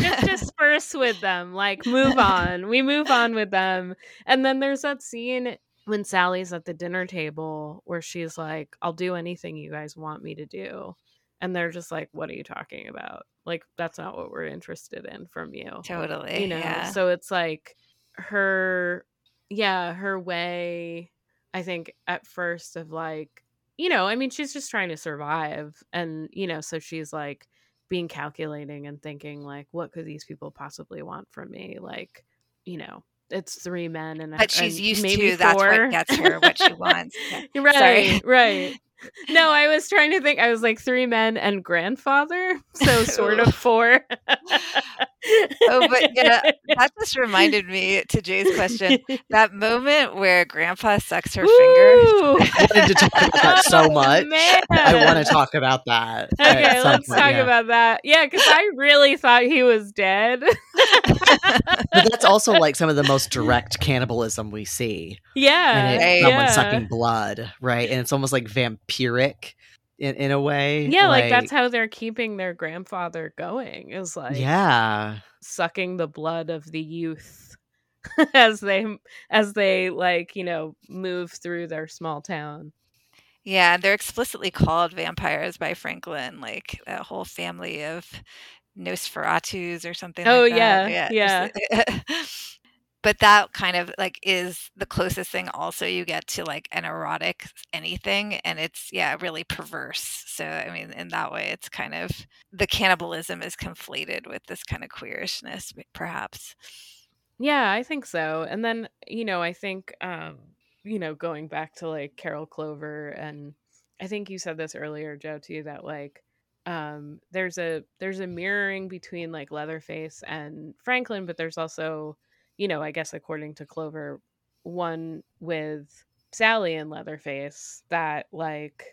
[SPEAKER 4] just disperse with them, like move on. We move on with them, and then there's that scene when Sally's at the dinner table where she's like, "I'll do anything you guys want me to do," and they're just like, "What are you talking about? Like that's not what we're interested in from you."
[SPEAKER 6] totally
[SPEAKER 4] you know
[SPEAKER 6] yeah
[SPEAKER 4] so it's like her yeah her way i think at first of like you know i mean she's just trying to survive and you know so she's like being calculating and thinking like what could these people possibly want from me like you know it's three men and a-
[SPEAKER 6] but she's used
[SPEAKER 4] maybe
[SPEAKER 6] to that's
[SPEAKER 4] four.
[SPEAKER 6] what gets her what she wants Yeah.
[SPEAKER 4] Right
[SPEAKER 6] Sorry.
[SPEAKER 4] right no i was trying to think i was like three men and grandfather so sort of four
[SPEAKER 6] Oh, but yeah, that just reminded me to Jay's question. That moment where Grandpa sucks her finger.
[SPEAKER 4] Woo!
[SPEAKER 5] I wanted to talk about that so
[SPEAKER 4] Oh,
[SPEAKER 5] much.
[SPEAKER 4] man.
[SPEAKER 5] I want to talk about that.
[SPEAKER 4] Okay, let's
[SPEAKER 5] point,
[SPEAKER 4] talk
[SPEAKER 5] yeah.
[SPEAKER 4] about that. Yeah, because I really thought he was dead.
[SPEAKER 5] But that's also like some of the most direct cannibalism we see.
[SPEAKER 4] yeah,
[SPEAKER 5] and it's
[SPEAKER 6] Right.
[SPEAKER 5] someone
[SPEAKER 4] yeah.
[SPEAKER 5] sucking blood, right? And it's almost like vampiric in, in a way.
[SPEAKER 4] Yeah, like, that's how they're keeping their grandfather going. Is like
[SPEAKER 5] yeah.
[SPEAKER 4] sucking the blood of the youth as they as they like you know move through their small town.
[SPEAKER 6] Yeah, they're explicitly called vampires by Franklin, like a whole family of Nosferatus or something
[SPEAKER 4] Oh,
[SPEAKER 6] like that.
[SPEAKER 4] yeah,
[SPEAKER 6] yeah. Eh, eh, eh. But that kind of like is the closest thing also you get to like an erotic anything and it's yeah really perverse so i mean in that way it's kind of the cannibalism is conflated with this kind of queerishness perhaps.
[SPEAKER 4] Yeah i think so and then you know i think um you know going back to like carol clover and i think you said this earlier Jo too that like um there's a there's a mirroring between like leatherface and franklin but there's also you know, I guess according to Clover, one with Sally and Leatherface that like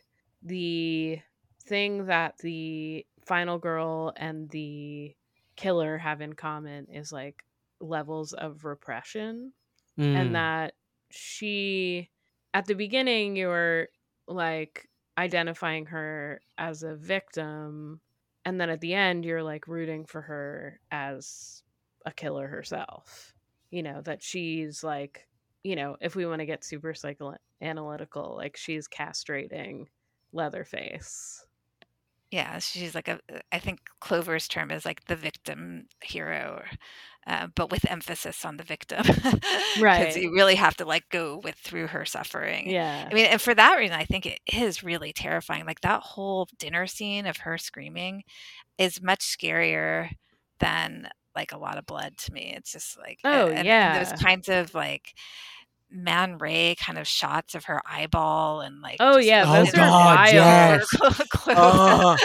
[SPEAKER 4] the thing that the final girl and the killer have in common is like levels of repression mm. and that she at the beginning you were like identifying her as a victim and then at the end you're like rooting for her as a killer herself you know that she's like you know if we want to get super psychoanalytical like she's castrating leatherface.
[SPEAKER 6] Yeah she's like a i think clover's term is like the victim hero uh, but with emphasis on the victim
[SPEAKER 4] right.
[SPEAKER 6] because you really have to like go with through her suffering.
[SPEAKER 4] Yeah.
[SPEAKER 6] I mean and for that reason i think it is really terrifying like that whole dinner scene of her screaming is much scarier than like a lot of blood to me. It's just like
[SPEAKER 4] oh
[SPEAKER 6] and,
[SPEAKER 4] yeah,
[SPEAKER 6] and those kinds of like Man Ray kind of shots of her eyeball and like
[SPEAKER 4] oh yeah,
[SPEAKER 5] oh
[SPEAKER 4] those
[SPEAKER 5] god, yes. oh,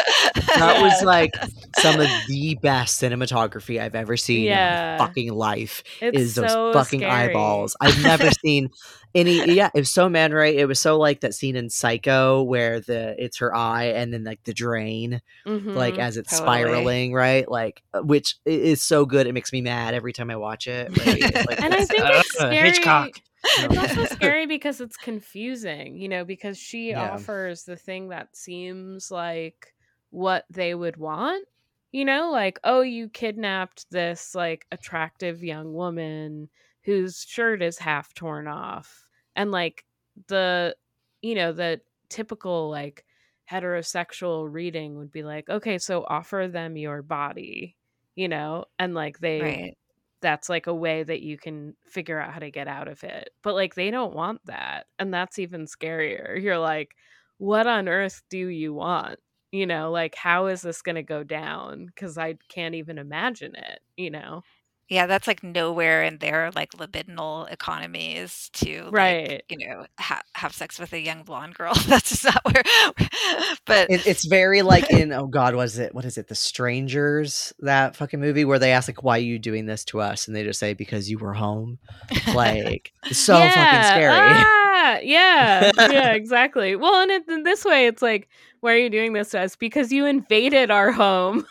[SPEAKER 5] that was like some of the best cinematography I've ever seen
[SPEAKER 4] Yeah.
[SPEAKER 5] in my fucking life.
[SPEAKER 4] It's
[SPEAKER 5] is those
[SPEAKER 4] so
[SPEAKER 5] fucking
[SPEAKER 4] scary.
[SPEAKER 5] eyeballs? I've never seen any. Yeah, it was so Man Ray. It was so like that scene in Psycho where the it's her eye and then like the drain, like
[SPEAKER 4] Mhm.
[SPEAKER 5] as it's
[SPEAKER 6] Totally.
[SPEAKER 5] spiraling, right? Like uh, which is so good. It makes me mad every time I watch it. Right? Like,
[SPEAKER 4] and I
[SPEAKER 5] it's-
[SPEAKER 4] think it's
[SPEAKER 5] uh,
[SPEAKER 4] scary.
[SPEAKER 5] Hitchcock.
[SPEAKER 4] It's also scary because it's confusing, you know, because she
[SPEAKER 5] Yeah.
[SPEAKER 4] offers the thing that seems like what they would want, you know, like, oh, you kidnapped this like attractive young woman whose shirt is half torn off. And like the, you know, the typical like heterosexual reading would be like, okay, so offer them your body, you know, and like they
[SPEAKER 6] right
[SPEAKER 4] that's like a way that you can figure out how to get out of it. But like they don't want that. And that's even scarier. You're like, what on earth do you want? You know, like how is this going to go down? Cuz I can't even imagine it, you know.
[SPEAKER 6] Yeah that's like nowhere in their like libidinal economies to like,
[SPEAKER 4] Right.
[SPEAKER 6] you know ha- have sex with a young blonde girl that's just not where but
[SPEAKER 5] It, it's very like in oh god, was it what is it? The Strangers that fucking movie where they ask like why are you doing this to us and they just say because you were home. Like it's so fucking scary.
[SPEAKER 4] Ah, yeah. yeah, exactly. Well, and it, in this way it's like why are you doing this to us? Because you invaded our home.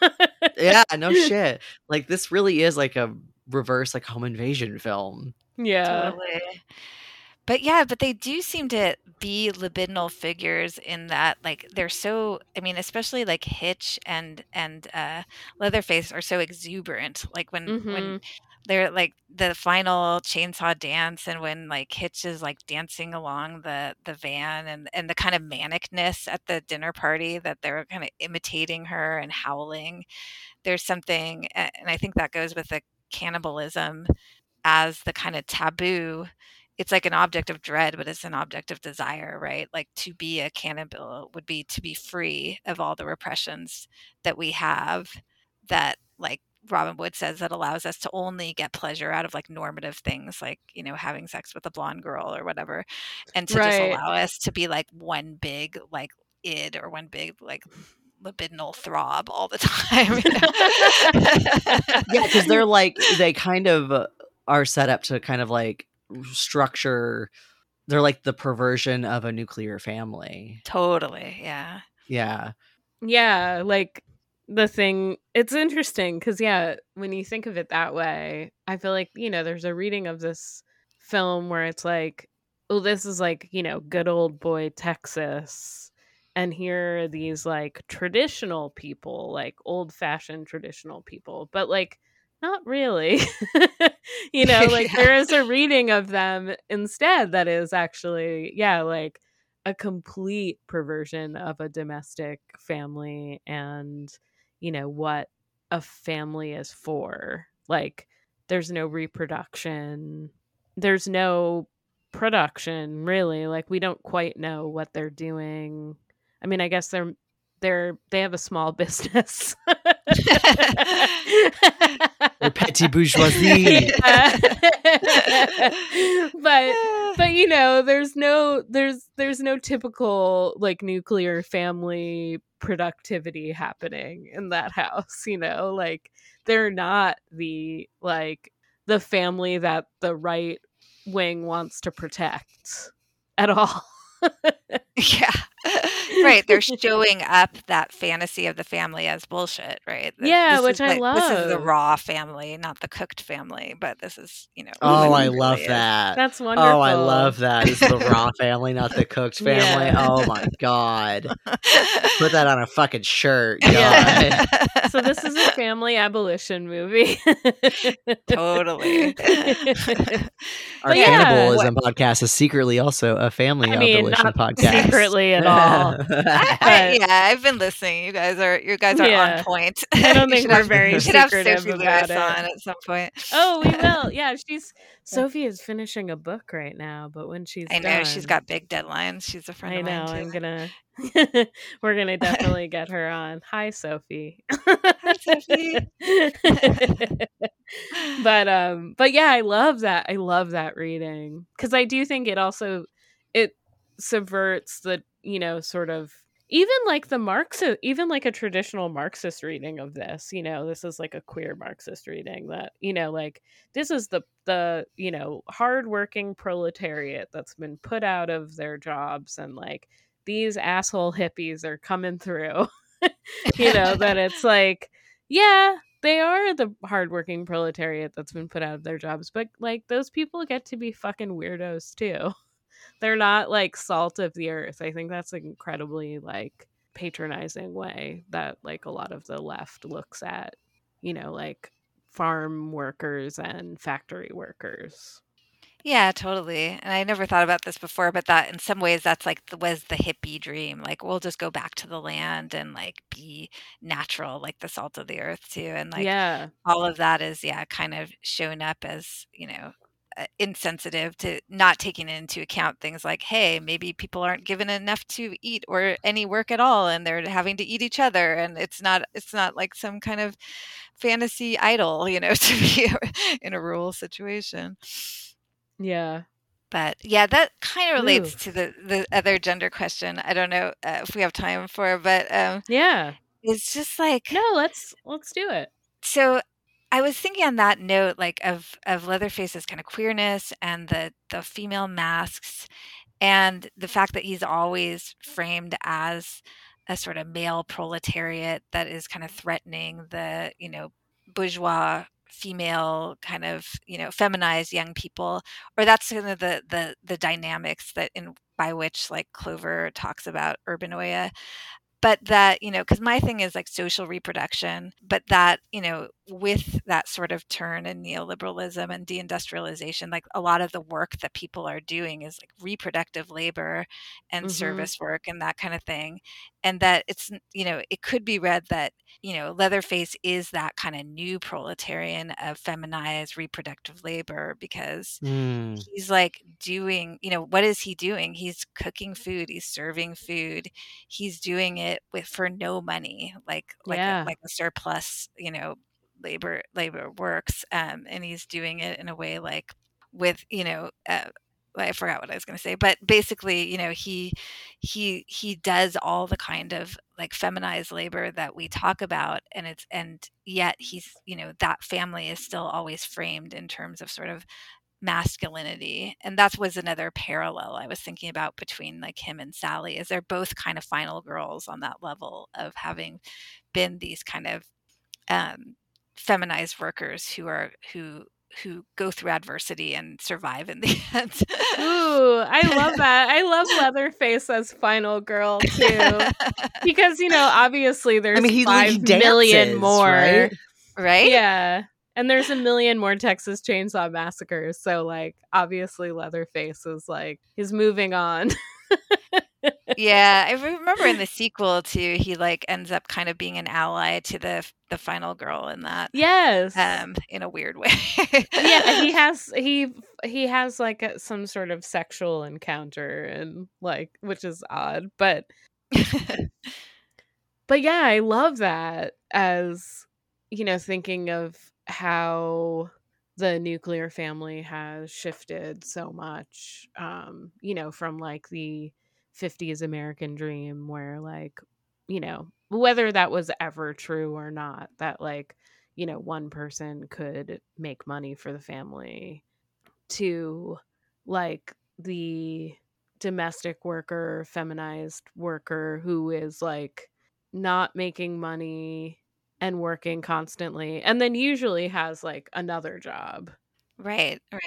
[SPEAKER 5] yeah, no shit. Like this really is like a reverse like home invasion film.
[SPEAKER 4] yeah.
[SPEAKER 6] Totally. But yeah, but they do seem to be libidinal figures in that like they're so I mean, especially like Hitch and and uh Leatherface are so exuberant. Like when when
[SPEAKER 4] Mhm.
[SPEAKER 6] They're like the final chainsaw dance and when like Hitch is like dancing along the the van and and the kind of manicness at the dinner party that they're kind of imitating her and howling. There's something and I think that goes with the cannibalism as the kind of taboo it's like an object of dread but it's an object of desire right like to be a cannibal would be to be free of all the repressions that we have that like robin wood says that allows us to only get pleasure out of like normative things like you know having sex with a blonde girl or whatever and to just allow us to be like one big like id or one big like libidinal throb all the time you know?
[SPEAKER 5] Yeah, because they're like they kind of uh, are set up to kind of like structure. They're like the perversion of a nuclear family.
[SPEAKER 6] totally yeah
[SPEAKER 5] Yeah,
[SPEAKER 4] yeah like the thing it's interesting because yeah when you think of it that way i feel like you know there's a reading of this film where it's like oh this is like you know good old boy texas and here are these like traditional people like old fashioned traditional people but like not really you know like
[SPEAKER 6] Yeah.
[SPEAKER 4] there is a reading of them instead that is actually yeah like a complete perversion of a domestic family and you know what a family is for like there's no reproduction. There's no production really. Like we don't quite know what they're doing. I mean, I guess they're they're they have a small business.
[SPEAKER 5] They're petty bourgeoisie.
[SPEAKER 4] but but you know, there's no there's there's no typical like nuclear family productivity happening in that house, you know? Like they're not the like the family that the right wing wants to protect at all.
[SPEAKER 6] yeah. Right. They're showing up that fantasy of the family as bullshit, right? That
[SPEAKER 4] Yeah,
[SPEAKER 6] this
[SPEAKER 4] which
[SPEAKER 6] is
[SPEAKER 4] I
[SPEAKER 6] like- This is the raw family, not the cooked family, but this is, you know.
[SPEAKER 5] Oh,
[SPEAKER 6] what
[SPEAKER 5] I
[SPEAKER 6] really
[SPEAKER 5] love
[SPEAKER 6] is.
[SPEAKER 5] that.
[SPEAKER 4] That's wonderful.
[SPEAKER 5] Oh, I love that. It's the raw family, not the cooked family.
[SPEAKER 4] Yeah.
[SPEAKER 5] Oh my god. Put that on a fucking shirt. God.
[SPEAKER 4] Yeah. So this is a family abolition movie.
[SPEAKER 6] Totally.
[SPEAKER 5] Our
[SPEAKER 4] But yeah.
[SPEAKER 5] cannibalism podcast is secretly also a family
[SPEAKER 4] I mean,
[SPEAKER 5] abolition
[SPEAKER 4] not
[SPEAKER 5] podcast.
[SPEAKER 4] secretly at all.
[SPEAKER 6] I, yeah, I've been listening. You guys are you guys are
[SPEAKER 4] Yeah.
[SPEAKER 6] on point.
[SPEAKER 4] I don't think we're
[SPEAKER 6] have-
[SPEAKER 4] very
[SPEAKER 6] you should have
[SPEAKER 4] secretive
[SPEAKER 6] Sophie Lewis
[SPEAKER 4] it.
[SPEAKER 6] on at some point.
[SPEAKER 4] Oh, we will. Yeah, she's Sophie is finishing a book right now, but when she's
[SPEAKER 6] I know she's
[SPEAKER 4] done-
[SPEAKER 6] got big deadlines. She's a friend
[SPEAKER 4] I
[SPEAKER 6] of
[SPEAKER 4] know.
[SPEAKER 6] mine
[SPEAKER 4] I'm gonna. we're gonna definitely get her on. Hi, Sophie.
[SPEAKER 6] Hi, Sophie.
[SPEAKER 4] but um, but yeah, I love that. I love that reading because I do think it also it subverts the you know sort of even like the Marxist, even like a traditional Marxist reading of this. You know, this is like a queer Marxist reading that you know like this is the the you know hardworking proletariat that's been put out of their jobs and like these asshole hippies are coming through you know that it's like yeah they are the hardworking proletariat that's been put out of their jobs but like those people get to be fucking weirdos too they're not like salt of the earth i think that's an incredibly like patronizing way that like a lot of the left looks at you know like farm workers and factory workers
[SPEAKER 6] Yeah, totally. And I never thought about this before, but that in some ways that's like the, was the hippie dream. Like we'll just go back to the land and like be natural, like the salt of the earth too. And like
[SPEAKER 4] yeah
[SPEAKER 6] all of that is yeah, kind of shown up as you know insensitive to not taking into account things like hey maybe people aren't given enough to eat or any work at all and they're having to eat each other and it's not it's not like some kind of fantasy idyll you know to be in a rural situation
[SPEAKER 4] yeah
[SPEAKER 6] but yeah, that kind of relates
[SPEAKER 4] Ooh.
[SPEAKER 6] to the the other gender question. I don't know uh, if we have time for, but um,
[SPEAKER 4] yeah
[SPEAKER 6] it's just like
[SPEAKER 4] no let's let's do it
[SPEAKER 6] so. I was thinking on that note, like of of Leatherface's kind of queerness and the the female masks, and the fact that he's always framed as a sort of male proletariat that is kind of threatening the you know bourgeois female kind of you know feminized young people or that's kind of the the the dynamics that in by which like clover talks about urbanoia but that you know because my thing is like social reproduction but that you know with that sort of turn in neoliberalism and deindustrialization like a lot of the work that people are doing is like reproductive labor and
[SPEAKER 4] Mhm.
[SPEAKER 6] service work and that kind of thing and that it's you know it could be read that you know leatherface is that kind of new proletarian of feminized reproductive labor because
[SPEAKER 5] Mm.
[SPEAKER 6] he's like doing you know what is he doing he's cooking food he's serving food he's doing it with for no money like like
[SPEAKER 4] Yeah.
[SPEAKER 6] a, like a surplus you know labor labor works um and he's doing it in a way like with you know uh, I forgot what I was going to say, but basically, you know, he he he does all the kind of like feminized labor that we talk about, and it's and yet he's you know that family is still always framed in terms of sort of masculinity and that was another parallel i was thinking about between like him and sally is they're both kind of final girls on that level of having been these kind of um, feminized workers who are who who go through adversity and survive in the end
[SPEAKER 4] Ooh, I love that. I love Leatherface as final girl too, because you know obviously there's
[SPEAKER 5] I mean, he,
[SPEAKER 4] five
[SPEAKER 5] he
[SPEAKER 4] million more.
[SPEAKER 5] right?
[SPEAKER 6] right
[SPEAKER 4] Yeah, and there's a million more Texas Chainsaw Massacres. So like obviously Leatherface is like he's moving on.
[SPEAKER 6] yeah, I remember in the sequel too, he like ends up kind of being an ally to the the final girl in that.
[SPEAKER 4] Yes.
[SPEAKER 6] Um, in a weird way.
[SPEAKER 4] yeah, he has he he has like a, some sort of sexual encounter and like which is odd, but but yeah, I love that as you know thinking of how the nuclear family has shifted so much um you know from like the 50s american dream where like you know whether that was ever true or not that like you know one person could make money for the family to like the domestic worker feminized worker who is like not making money and working constantly and then usually has like another job
[SPEAKER 6] right, right.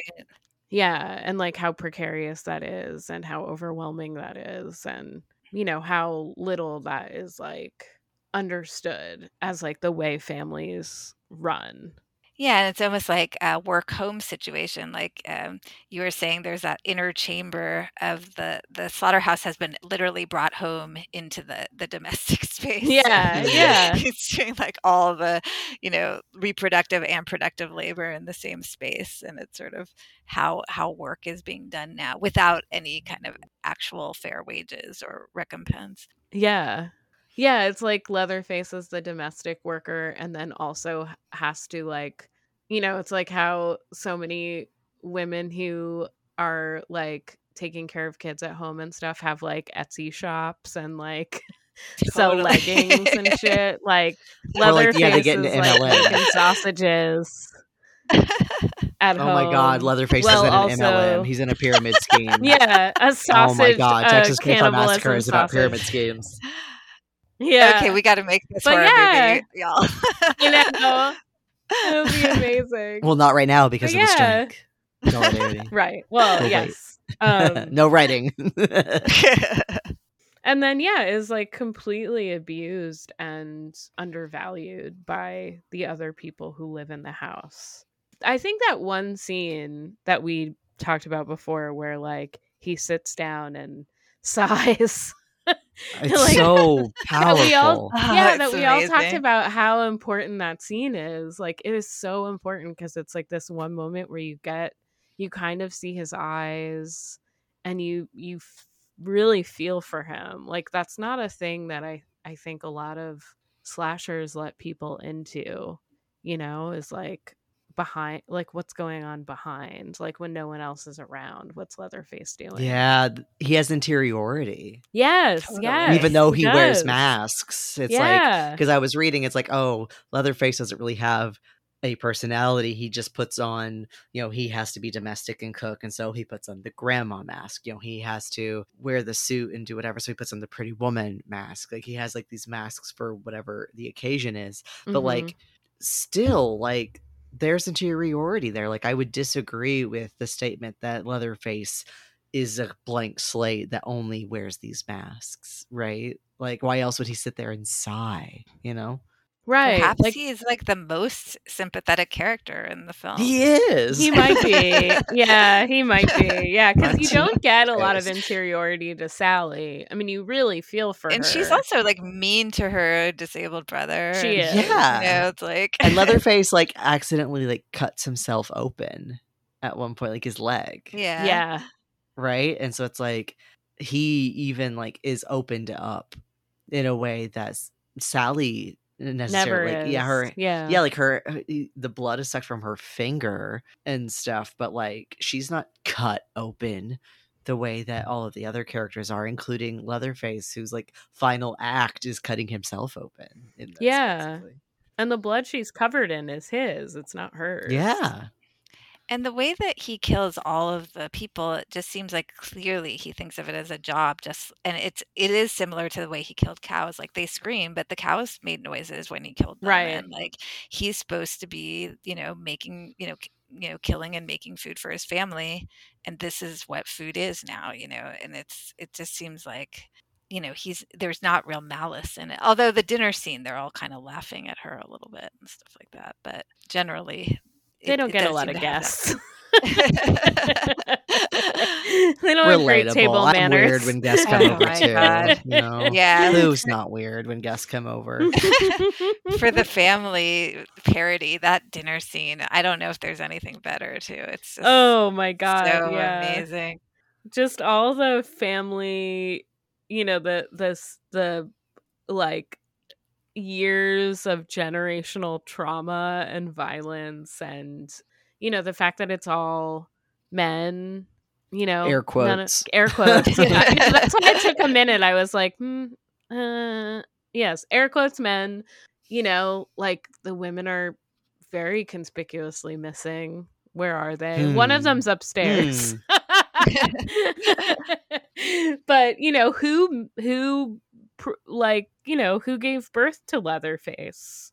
[SPEAKER 4] yeah and like how precarious that is and how overwhelming that is and you know how little that is like understood as like the way families run
[SPEAKER 6] Yeah, and it's almost like a work home situation. Like um, you were saying, there's that inner chamber of the the slaughterhouse has been literally brought home into the the domestic space.
[SPEAKER 4] yeah yeah
[SPEAKER 6] it's doing like all the you know reproductive and productive labor in the same space, and it's sort of how how work is being done now without any kind of actual fair wages or recompense.
[SPEAKER 4] yeah yeah it's like leatherface is the domestic worker and then also has to like you know it's like how so many women who are like taking care of kids at home and stuff have like etsy shops and like sell
[SPEAKER 6] Totally.
[SPEAKER 4] leggings and shit like
[SPEAKER 5] Or, like,
[SPEAKER 4] leatherface
[SPEAKER 5] yeah, they get
[SPEAKER 4] is
[SPEAKER 5] into
[SPEAKER 4] like
[SPEAKER 5] MLM.
[SPEAKER 4] making sausages at
[SPEAKER 5] Oh
[SPEAKER 4] home
[SPEAKER 5] my god, Leatherface
[SPEAKER 4] Well,
[SPEAKER 5] isn't an
[SPEAKER 4] also-
[SPEAKER 5] MLM. He's in a pyramid scheme.
[SPEAKER 4] yeah a sausage
[SPEAKER 5] Oh my god,
[SPEAKER 4] uh,
[SPEAKER 5] Texas Chainsaw Massacre is about pyramid schemes.
[SPEAKER 4] Yeah
[SPEAKER 6] Okay, we got to make this
[SPEAKER 4] But
[SPEAKER 6] horror
[SPEAKER 4] yeah.
[SPEAKER 6] movie, y'all.
[SPEAKER 4] you know it would be amazing
[SPEAKER 5] Well, not right now because
[SPEAKER 4] But
[SPEAKER 5] of the
[SPEAKER 4] yeah.
[SPEAKER 5] strike.
[SPEAKER 4] Right well
[SPEAKER 5] wait.
[SPEAKER 4] yes um
[SPEAKER 5] no writing.
[SPEAKER 4] and then yeah is like completely abused and undervalued by the other people who live in the house i think that one scene that we talked about before where like he sits down and sighs
[SPEAKER 5] it's
[SPEAKER 4] Like,
[SPEAKER 5] so
[SPEAKER 4] that
[SPEAKER 5] powerful.
[SPEAKER 4] we all
[SPEAKER 6] Oh,
[SPEAKER 4] yeah
[SPEAKER 6] it's
[SPEAKER 4] that we all talked about how important that scene is like it is so important because it's like this one moment where you get you kind of see his eyes and you you f- really feel for him like that's not a thing that i i think a lot of slashers let people into you know is like behind like what's going on behind like when no one else is around what's leatherface doing
[SPEAKER 5] yeah, he has interiority.
[SPEAKER 4] yes
[SPEAKER 6] Totally.
[SPEAKER 4] yes
[SPEAKER 5] Even though he wears masks. It's like because I was reading, it's like, oh, Leatherface doesn't really have a personality. He just puts on, you know, he has to be domestic and cook, and so he puts on the grandma mask. You know, he has to wear the suit and do whatever, so he puts on the pretty woman mask. Like he has like these masks for whatever the occasion is. But
[SPEAKER 4] Mhm.
[SPEAKER 5] like, still, like there's interiority there. Like I would disagree with the statement that Leatherface is a blank slate that only wears these masks, right? Like, why else would he sit there and sigh? You know,
[SPEAKER 4] right
[SPEAKER 6] Perhaps
[SPEAKER 4] like
[SPEAKER 6] he is like the most sympathetic character in the film.
[SPEAKER 5] he is.
[SPEAKER 4] He might be. Yeah, he might be. Yeah, because you don't get a lot of interiority to Sally. I mean, you really feel for
[SPEAKER 6] and
[SPEAKER 4] her.
[SPEAKER 6] she's also like mean to her disabled brother.
[SPEAKER 4] She is.
[SPEAKER 5] Yeah.
[SPEAKER 6] You know, it's like
[SPEAKER 5] and Leatherface like accidentally like cuts himself open at one point, like his leg,
[SPEAKER 6] yeah.
[SPEAKER 4] yeah,
[SPEAKER 5] right? And so it's like he even like is opened up in a way that's Sally
[SPEAKER 4] never
[SPEAKER 5] necessarily like
[SPEAKER 4] is.
[SPEAKER 5] yeah her
[SPEAKER 4] Yeah,
[SPEAKER 5] yeah like her the blood is sucked from her finger and stuff but like she's not cut open the way that all of the other characters are including leatherface whose like final act is cutting himself open in this,
[SPEAKER 4] Yeah. and the blood she's covered in is his. It's not hers.
[SPEAKER 5] yeah
[SPEAKER 6] And the way that he kills all of the people, it just seems like clearly he thinks of it as a job. Just and it's it is similar to the way he killed cows. Like they scream, but the cows made noises when he killed them.
[SPEAKER 4] Right.
[SPEAKER 6] And like he's supposed to be, you know, making, you know, you know, killing and making food for his family. And this is what food is now, you know. And it's it just seems like you know he's there's not real malice in it although the dinner scene they're all kind of laughing at her a little bit and stuff like that but generally
[SPEAKER 4] they don't
[SPEAKER 6] it
[SPEAKER 4] get a lot of
[SPEAKER 6] to have that
[SPEAKER 4] guests. they don't have great
[SPEAKER 5] Relatable.
[SPEAKER 4] table
[SPEAKER 5] I'm
[SPEAKER 4] manners.
[SPEAKER 5] weird when guests come
[SPEAKER 6] Oh
[SPEAKER 5] over too.
[SPEAKER 6] God.
[SPEAKER 5] You know,
[SPEAKER 6] Yeah.
[SPEAKER 5] Who's not weird when guests come over?
[SPEAKER 6] For the family parody, that dinner scene, I don't know if there's anything better too. It's just
[SPEAKER 4] oh my god,
[SPEAKER 6] so
[SPEAKER 4] yeah.
[SPEAKER 6] amazing.
[SPEAKER 4] Just all the family, you know, the this the like years of generational trauma and violence and you know the fact that it's all men you know
[SPEAKER 5] Air
[SPEAKER 4] none of-
[SPEAKER 5] quotes.
[SPEAKER 4] air quotes yeah that's why it took a minute. I was like hmm, uh, yes air quotes men. You know like the women are very conspicuously missing. Where are they? One of
[SPEAKER 5] Hmm.
[SPEAKER 4] them's upstairs. But you know who who pr- like you know who gave birth to leatherface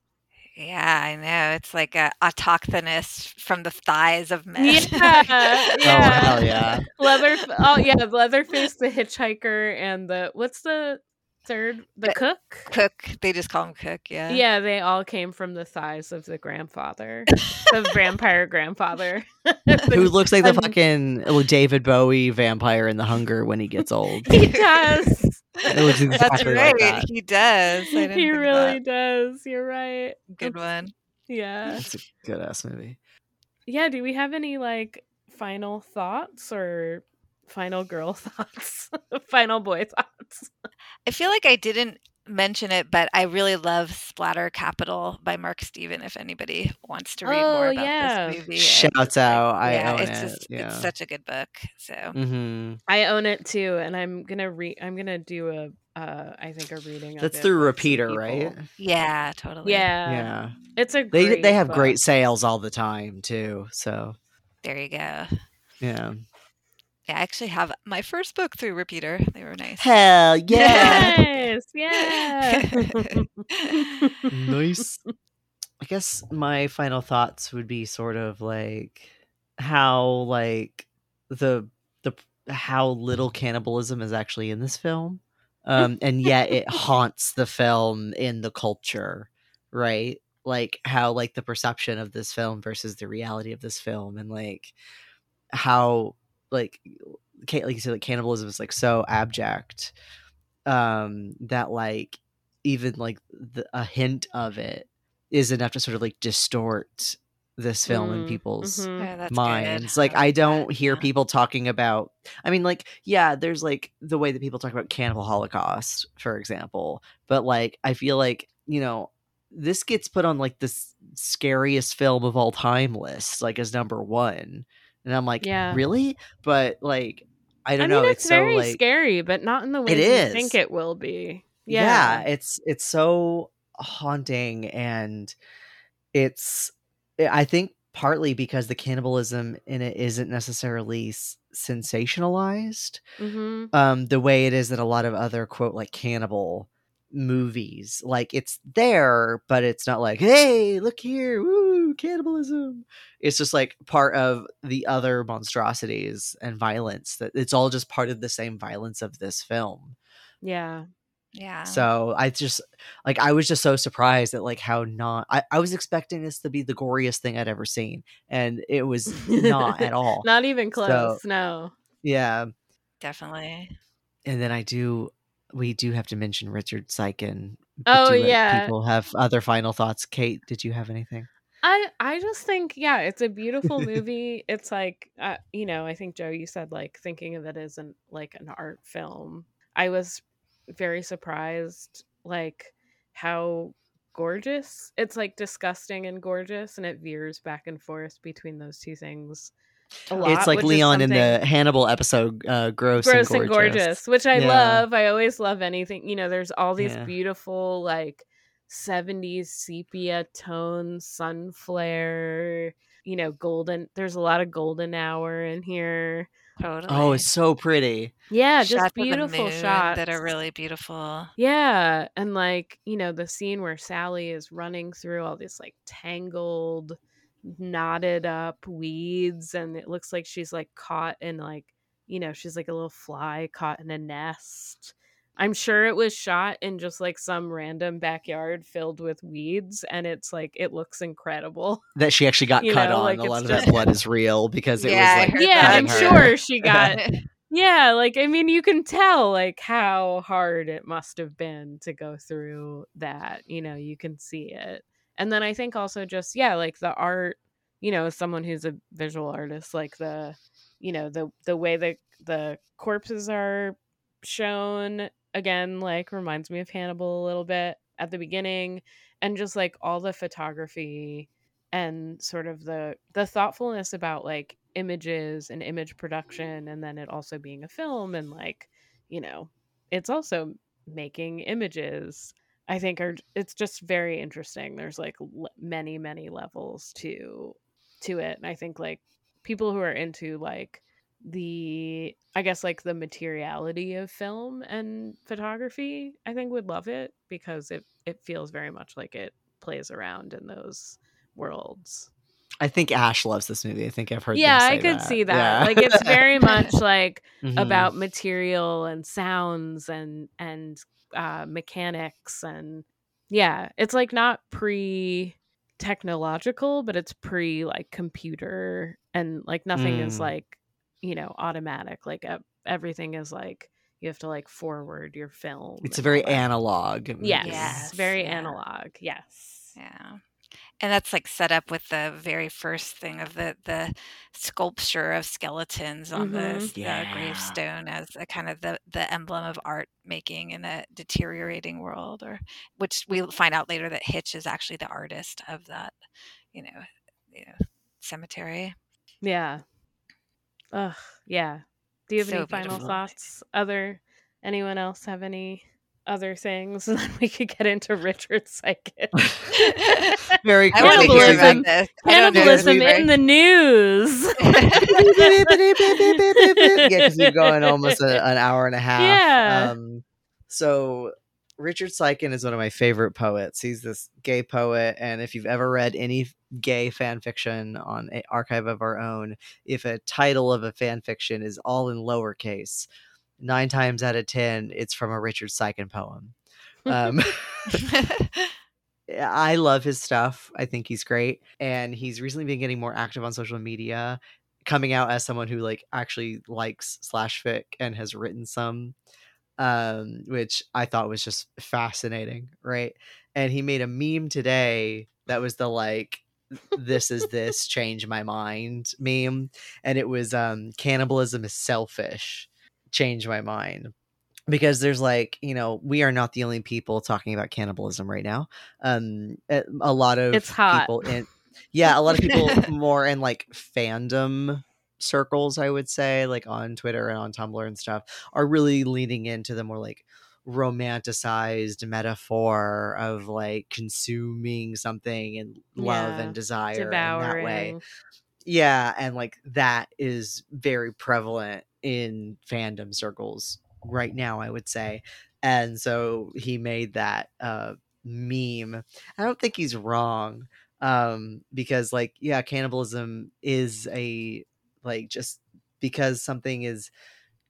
[SPEAKER 6] Yeah, I know. It's like a autochthonous from the thighs of men.
[SPEAKER 4] yeah
[SPEAKER 5] Oh
[SPEAKER 4] yeah
[SPEAKER 5] hell yeah!
[SPEAKER 4] leather oh yeah leatherface the hitchhiker and the what's the third the
[SPEAKER 6] The-
[SPEAKER 4] cook
[SPEAKER 6] Cook. They just call him Cook. Yeah.
[SPEAKER 4] yeah they all came from the thighs of the grandfather the vampire grandfather
[SPEAKER 5] Who looks like the
[SPEAKER 4] And-
[SPEAKER 5] fucking oh, David Bowie vampire in The Hunger when he gets old?
[SPEAKER 4] he does
[SPEAKER 5] It looks
[SPEAKER 6] That's right.
[SPEAKER 5] like that.
[SPEAKER 6] He does.
[SPEAKER 4] He really does you're right
[SPEAKER 6] Good one.
[SPEAKER 4] yeah
[SPEAKER 5] It's a good ass movie.
[SPEAKER 4] yeah do we have any like final thoughts or final girl thoughts final boy thoughts
[SPEAKER 6] I feel like I didn't mention it, but I really love Splatter Capital by Mark Steven. If anybody wants to read more
[SPEAKER 4] Oh,
[SPEAKER 6] about
[SPEAKER 4] yeah.
[SPEAKER 6] this movie,
[SPEAKER 5] Shouts out, I
[SPEAKER 6] yeah,
[SPEAKER 5] own
[SPEAKER 6] it's
[SPEAKER 5] it,
[SPEAKER 6] just
[SPEAKER 5] yeah.
[SPEAKER 6] it's such a good book. So
[SPEAKER 5] hmm
[SPEAKER 4] i own it too and i'm gonna read i'm gonna do a uh i think a reading
[SPEAKER 5] That's
[SPEAKER 4] it
[SPEAKER 5] through
[SPEAKER 4] with
[SPEAKER 5] Repeater, right?
[SPEAKER 6] yeah, totally.
[SPEAKER 4] yeah
[SPEAKER 5] yeah.
[SPEAKER 4] it's a
[SPEAKER 5] They
[SPEAKER 4] great
[SPEAKER 5] they have
[SPEAKER 4] book.
[SPEAKER 5] great sales all the time too. So
[SPEAKER 6] There you go.
[SPEAKER 5] yeah.
[SPEAKER 6] Yeah, I actually have my first book through Repeater. They were nice.
[SPEAKER 5] Hell yeah!
[SPEAKER 4] yes yeah
[SPEAKER 5] nice. I guess my final thoughts would be sort of like how like the the how little cannibalism is actually in this film. Um and yet it haunts the film in the culture, right? Like how like the perception of this film versus the reality of this film and like how like ca- like you said like cannibalism is like so abject um that like even like the, a hint of it is enough to sort of like distort this film in
[SPEAKER 4] Mm,
[SPEAKER 5] people's.
[SPEAKER 6] Yeah, that's good.
[SPEAKER 5] minds. Like
[SPEAKER 6] I
[SPEAKER 5] I
[SPEAKER 6] like that,
[SPEAKER 5] don't hear
[SPEAKER 6] yeah.
[SPEAKER 5] people talking about I mean like yeah, there's like the way that people talk about cannibal holocaust, for example. But like I feel like, you know, this gets put on like this scariest film of all time list, like as number one. And I'm like,
[SPEAKER 4] Yeah.
[SPEAKER 5] really? But like I
[SPEAKER 4] i
[SPEAKER 5] don't
[SPEAKER 4] mean
[SPEAKER 5] know.
[SPEAKER 4] it's,
[SPEAKER 5] It's,
[SPEAKER 4] very
[SPEAKER 5] so like
[SPEAKER 4] scary but not in the way
[SPEAKER 5] It
[SPEAKER 4] you
[SPEAKER 5] is.
[SPEAKER 4] think it will be
[SPEAKER 5] yeah.
[SPEAKER 4] yeah
[SPEAKER 5] it's it's so haunting and it's i think partly because the cannibalism in it isn't necessarily s- sensationalized
[SPEAKER 4] hmm
[SPEAKER 5] um the way it is that a lot of other quote like cannibal movies like it's there but it's not like hey look here woo cannibalism it's just like part of the other monstrosities and violence that it's all just part of the same violence of this film
[SPEAKER 4] yeah
[SPEAKER 6] Yeah.
[SPEAKER 5] so I just like I was just so surprised at like how not I, I was expecting this to be the goriest thing I'd ever seen. And it was not at all.
[SPEAKER 4] not even close
[SPEAKER 5] So-
[SPEAKER 4] no
[SPEAKER 5] Yeah.
[SPEAKER 6] Definitely.
[SPEAKER 5] And then I do we do have to mention Richard Siken.
[SPEAKER 4] Oh, yeah.
[SPEAKER 5] People have other final thoughts. Kate, did you have anything?
[SPEAKER 4] I I just think yeah, it's a beautiful movie. it's like uh, you know, I think Jo, you said like thinking of it as an like an art film. I was very surprised like how gorgeous. It's like disgusting and gorgeous, and it veers back and forth between those two things. A lot,
[SPEAKER 5] it's like Leon in the Hannibal episode, uh, gross,
[SPEAKER 4] gross
[SPEAKER 5] and
[SPEAKER 4] and
[SPEAKER 5] gorgeous.
[SPEAKER 4] gorgeous, which I
[SPEAKER 5] Yeah.
[SPEAKER 4] love. I always love anything. You know, there's all these
[SPEAKER 5] Yeah.
[SPEAKER 4] beautiful like 70s sepia tone sun flare, you know, golden. There's a lot of golden hour in here.
[SPEAKER 6] Totally.
[SPEAKER 5] Oh, it's so pretty.
[SPEAKER 4] Yeah, just
[SPEAKER 6] the
[SPEAKER 4] beautiful shots
[SPEAKER 6] that are really beautiful.
[SPEAKER 4] Yeah, and like, you know, the scene where Sally is running through all these like tangled, knotted up weeds and it looks like she's like caught in like, you know, she's like a little fly caught in a nest. I'm sure it was shot in just like some random backyard filled with weeds, and it's like it looks incredible.
[SPEAKER 5] That she actually got
[SPEAKER 4] You
[SPEAKER 5] cut
[SPEAKER 4] know,
[SPEAKER 5] on.
[SPEAKER 4] like,
[SPEAKER 5] a
[SPEAKER 4] it's
[SPEAKER 5] lot of
[SPEAKER 4] just-
[SPEAKER 5] that blood is real because it
[SPEAKER 6] Yeah,
[SPEAKER 5] was like
[SPEAKER 4] yeah,
[SPEAKER 6] that.
[SPEAKER 4] I'm
[SPEAKER 5] her.
[SPEAKER 4] sure she got. yeah, like I mean, you can tell like how hard it must have been to go through that. You know, you can see it, and then I think also just yeah, like the art. You know, as someone who's a visual artist, like the, you know, the the way that the corpses are shown again, like reminds me of Hannibal a little bit at the beginning, and just like all the photography and sort of the the thoughtfulness about like images and image production and then it also being a film and like you know it's also making images i think are it's just very interesting there's like l- many many levels to to it and i think like people who are into like the i guess like the materiality of film and photography i think would love it because it it feels very much like it plays around in those worlds
[SPEAKER 5] I think Ash loves this movie. I think I've heard.
[SPEAKER 4] yeah i could
[SPEAKER 5] that.
[SPEAKER 4] see that
[SPEAKER 5] Yeah.
[SPEAKER 4] like it's very much like
[SPEAKER 5] Mhm.
[SPEAKER 4] about material and sounds and and uh mechanics and yeah it's like not pre technological but it's pre like computer and like nothing is
[SPEAKER 5] Mm.
[SPEAKER 4] like you know automatic like everything is like you have to like forward your film
[SPEAKER 5] It's a very analog.
[SPEAKER 4] yes,
[SPEAKER 6] Yes,
[SPEAKER 4] very
[SPEAKER 6] yeah.
[SPEAKER 4] analog yes
[SPEAKER 6] Yeah. And that's like set up with the very first thing of the the sculpture of skeletons on the,
[SPEAKER 4] Mhm.
[SPEAKER 6] the
[SPEAKER 5] Yeah.
[SPEAKER 6] gravestone as a kind of the the emblem of art making in a deteriorating world or which we'll find out later that Hitch is actually the artist of that, you know, you know, cemetery.
[SPEAKER 4] Yeah. Ugh. Yeah. Do you have
[SPEAKER 6] So
[SPEAKER 4] any final
[SPEAKER 6] beautiful.
[SPEAKER 4] thoughts? Other anyone else have any other things? And then we could get into Richard Siken.
[SPEAKER 5] Very
[SPEAKER 6] I want to
[SPEAKER 4] Cannibalism.
[SPEAKER 6] about this. I don't know
[SPEAKER 4] Cannibalism in the news.
[SPEAKER 5] yeah, because you're going almost a, an hour and a half.
[SPEAKER 4] Yeah.
[SPEAKER 5] Um, so Richard Siken is one of my favorite poets. He's this gay poet, and if you've ever read any gay fan fiction on a Archive of Our Own, if a title of a fan fiction is all in lowercase, nine times out of ten, it's from a Richard Siken poem. Um, I love his stuff. I think he's great. And he's recently been getting more active on social media, coming out as someone who like actually likes slash fic and has written some. Um, which I thought was just fascinating, right? And he made a meme today that was the like this is this change my mind meme. And it was um cannibalism is selfish, change my mind because there's like you know we are not the only people talking about cannibalism right now. Um a, a lot of
[SPEAKER 4] It's hot.
[SPEAKER 5] people in yeah a lot of people more in like fandom circles i would say like on twitter and on tumblr and stuff are really leaning into the more like romanticized metaphor of like consuming something and love
[SPEAKER 4] Yeah,
[SPEAKER 5] and desire in that way. yeah and like that is very prevalent in fandom circles right now i would say. And so he made that uh meme. I don't think he's wrong um because like yeah cannibalism is a like just because something is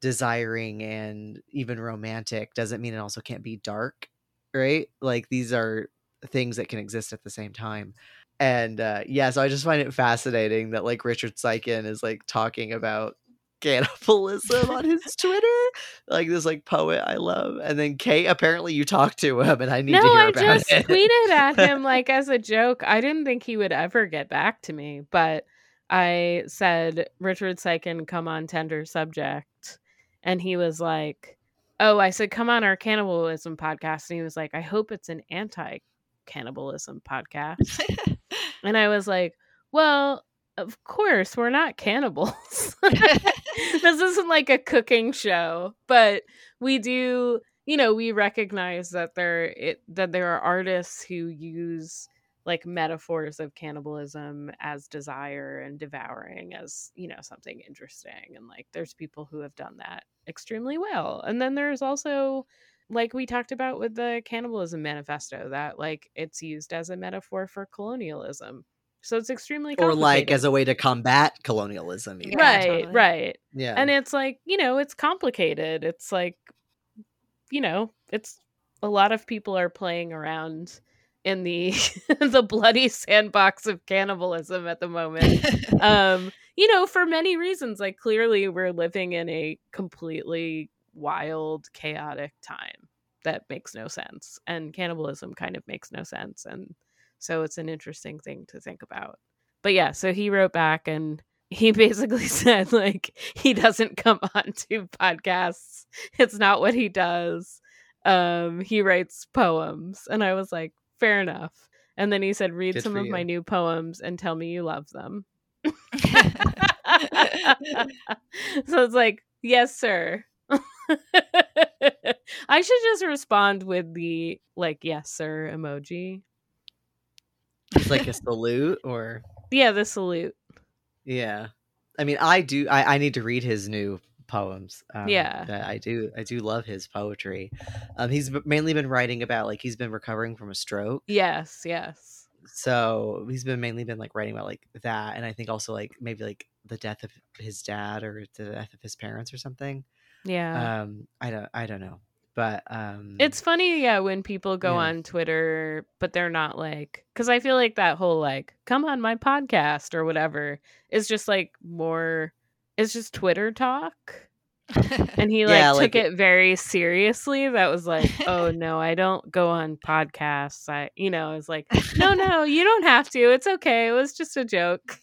[SPEAKER 5] desiring and even romantic doesn't mean it also can't be dark right? Like these are things that can exist at the same time. And uh yeah so i just find it fascinating that like richard Siken is like talking about cannibalism on his twitter like this like poet i love and then kate apparently you talked to him and i need
[SPEAKER 4] no,
[SPEAKER 5] to hear
[SPEAKER 4] I
[SPEAKER 5] about it.
[SPEAKER 4] I just tweeted at him like as a joke. I didn't think he would ever get back to me, but I said Richard Siken come on tender subject, and he was like, "Oh, I said come on our cannibalism podcast," and he was like, "I hope it's an anti-cannibalism podcast," and I was like, "Well." Of course, we're not cannibals. this isn't like a cooking show, but we do you know we recognize that there it that there are artists who use like metaphors of cannibalism as desire and devouring as you know something interesting and like there's people who have done that extremely well and then there's also like we talked about with the cannibalism manifesto that like it's used as a metaphor for colonialism so it's extremely
[SPEAKER 5] or like as a way to combat colonialism even.
[SPEAKER 6] Yeah,
[SPEAKER 4] right
[SPEAKER 6] totally.
[SPEAKER 4] right
[SPEAKER 5] yeah
[SPEAKER 4] and it's like you know it's complicated it's like you know, it's a lot of people are playing around in the the bloody sandbox of cannibalism at the moment. um, you know, for many reasons. Like clearly we're living in a completely wild, chaotic time that makes no sense. And cannibalism kind of makes no sense. And so it's an interesting thing to think about. But yeah, so he wrote back and he basically said like he doesn't come on to podcasts. It's not what he does. Um he writes poems and I was like fair enough. And then he said read
[SPEAKER 5] Good
[SPEAKER 4] some of my new poems and tell me you love them. so it's like, yes, sir. I should just respond with the like, yes, sir emoji.
[SPEAKER 5] It's like a salute or
[SPEAKER 4] Yeah, the salute.
[SPEAKER 5] yeah. I mean, I do. I, I need to read his new poems. Um,
[SPEAKER 4] Yeah.
[SPEAKER 5] I do. I do love his poetry. Um, he's mainly been writing about like he's been recovering from a stroke.
[SPEAKER 4] Yes, yes.
[SPEAKER 5] So he's been mainly been like writing about like that, and I think also like maybe like the death of his dad or the death of his parents or something.
[SPEAKER 4] Yeah.
[SPEAKER 5] Um, I don't. I don't know, but um,
[SPEAKER 4] it's funny, yeah, when people go
[SPEAKER 5] Yeah.
[SPEAKER 4] on Twitter, but they're not like, because I feel like that whole like, come on my podcast or whatever is just like more, it's just Twitter talk. And he like
[SPEAKER 5] Yeah,
[SPEAKER 4] took
[SPEAKER 5] like-
[SPEAKER 4] it very seriously. That was like, oh no, I don't go on podcasts. I, you know, was like, no, no, you don't have to. It's okay. It was just a joke.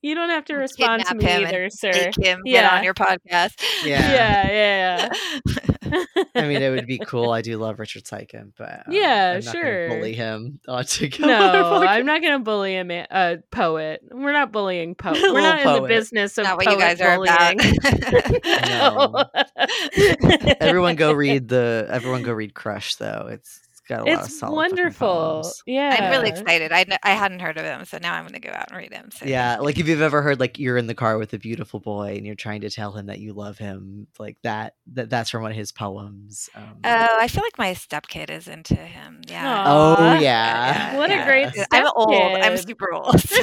[SPEAKER 4] You don't have to respond to me
[SPEAKER 6] him and
[SPEAKER 4] either, sir.
[SPEAKER 6] Make him get
[SPEAKER 4] Yeah.
[SPEAKER 6] on your podcast.
[SPEAKER 5] Yeah.
[SPEAKER 4] Yeah, yeah, yeah.
[SPEAKER 5] I mean, it would be cool. I do love Richard Siken, but um,
[SPEAKER 4] Yeah,
[SPEAKER 5] I'm not
[SPEAKER 4] sure.
[SPEAKER 5] bully him onto come on our
[SPEAKER 4] no. I'm not gonna bully a ma- a poet. We're not bullying poet. We're not in the business of
[SPEAKER 6] Not what you guys are about.
[SPEAKER 4] bullying. No.
[SPEAKER 5] everyone go read the everyone go read Crush though. It's, it's got a lot of
[SPEAKER 4] It's
[SPEAKER 5] solid
[SPEAKER 4] wonderful. Yeah,
[SPEAKER 6] I'm really excited. I, I hadn't heard of him, so now I'm going to go out and read him. So
[SPEAKER 5] Yeah, like if you've ever heard like you're in the car with a beautiful boy and you're trying to tell him that you love him, like that that that's from one of his poems. Um,
[SPEAKER 6] Oh, I feel like my stepkid is into him. Yeah.
[SPEAKER 5] oh yeah,
[SPEAKER 4] What a
[SPEAKER 5] yeah.
[SPEAKER 4] great
[SPEAKER 6] I'm old. I'm super old. so-